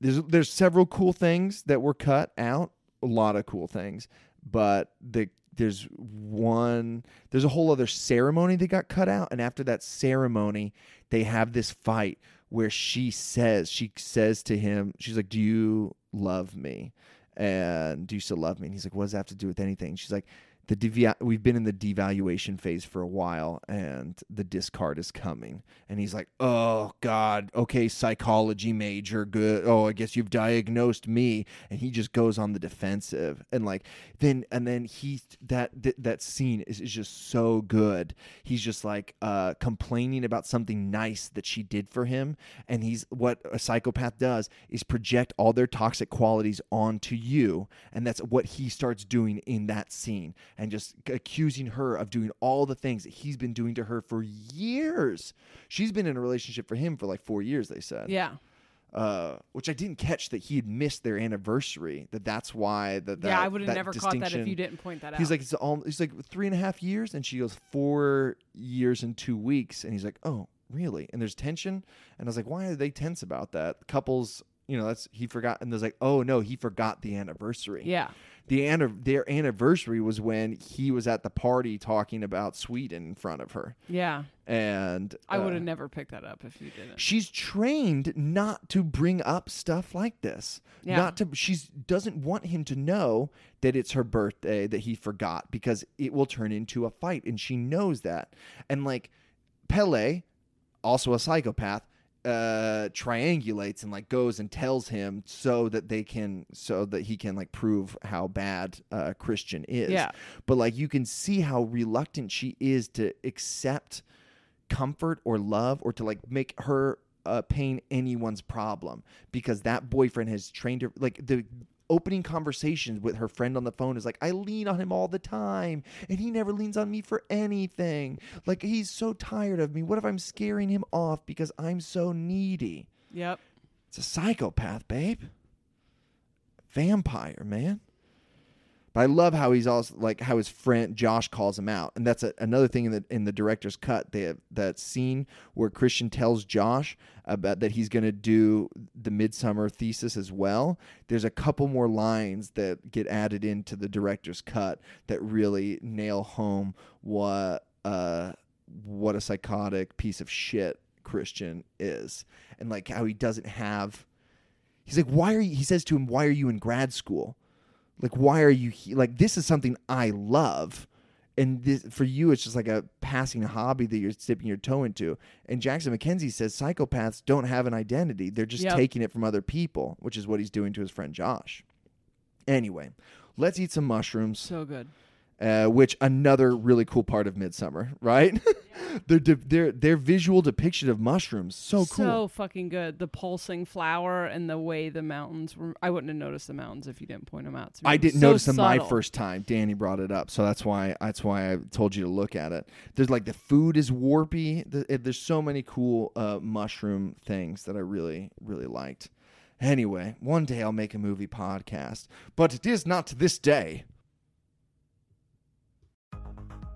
there's there's several cool things that were cut out. A lot of cool things, but the there's one there's a whole other ceremony that got cut out, and after that ceremony, they have this fight where she says she says to him, she's like, "Do you love me?" And do you still love me? And he's like, "What does that have to do with anything?" She's like, the we've been in the devaluation phase for a while and the discard is coming. And he's like oh god okay psychology major good. Oh i guess you've diagnosed me. And he just goes on the defensive. And like then and then he that th- that scene is, is just so good. He's just like uh complaining about something nice that she did for him. And he's what a psychopath does is project all their toxic qualities onto you. And that's what he starts doing in that scene and just accusing her of doing all the things that he's been doing to her for years she's been in a relationship for him for like four years they said yeah. uh, which I didn't catch that he had missed their anniversary. That that's why that, that yeah, I would have never caught that if you didn't point that out. He's like it's all he's like three and a half years, and she goes four years and two weeks, and he's like, oh really? And there's tension, and I was like, why are they tense about that? Couples, you know, that's he forgot, and there's like, oh no, he forgot the anniversary. yeah. the anni- their anniversary was when he was at the party talking about Sweden in front of her, Yeah. and I uh, would have never picked that up if you didn't. she's trained not to bring up stuff like this Yeah. not to she's doesn't want him to know that it's her birthday that he forgot because it will turn into a fight and she knows that and like Pelle also a psychopath uh triangulates and like goes and tells him so that they can so that he can like prove how bad uh christian is Yeah. but like you can see how reluctant she is to accept comfort or love or to like make her uh, pain anyone's problem because that boyfriend has trained her. Like the opening conversations with her friend on the phone is like, I lean on him all the time, and he never leans on me for anything. Like he's so tired of me. What if I'm scaring him off because I'm so needy? Yep. It's a psychopath, babe. Vampire, man. But I love how he's also like how his friend Josh calls him out, and that's a, another thing in the in the director's cut. They have that scene where Christian tells Josh about that he's going to do the Midsummer thesis as well. There's a couple more lines that get added into the director's cut that really nail home what uh, what a psychotic piece of shit Christian is, and like how he doesn't have. He's like, why are you? He says to him, "Why are you in grad school?" Like why are you he- like this is something i love. And this for you it's just like a passing hobby that you're dipping your toe into. And Jackson MacKenzie says psychopaths don't have an identity. They're just Yep. taking it from other people which is what he's doing to his friend josh. Anyway let's eat some mushrooms. So good. Uh, which another really cool part of Midsommar right their, de- their their visual depiction of mushrooms so cool So fucking good. The pulsing flower and the way the mountains were. I wouldn't have noticed the mountains if you didn't point them out to me. I didn't so notice them my first time. Danny brought it up, so that's why that's why I told you to look at it. There's like the food is warpy. The, there's so many cool uh, mushroom things that I really really liked. Anyway, one day I'll make a movie podcast, but it is not this day.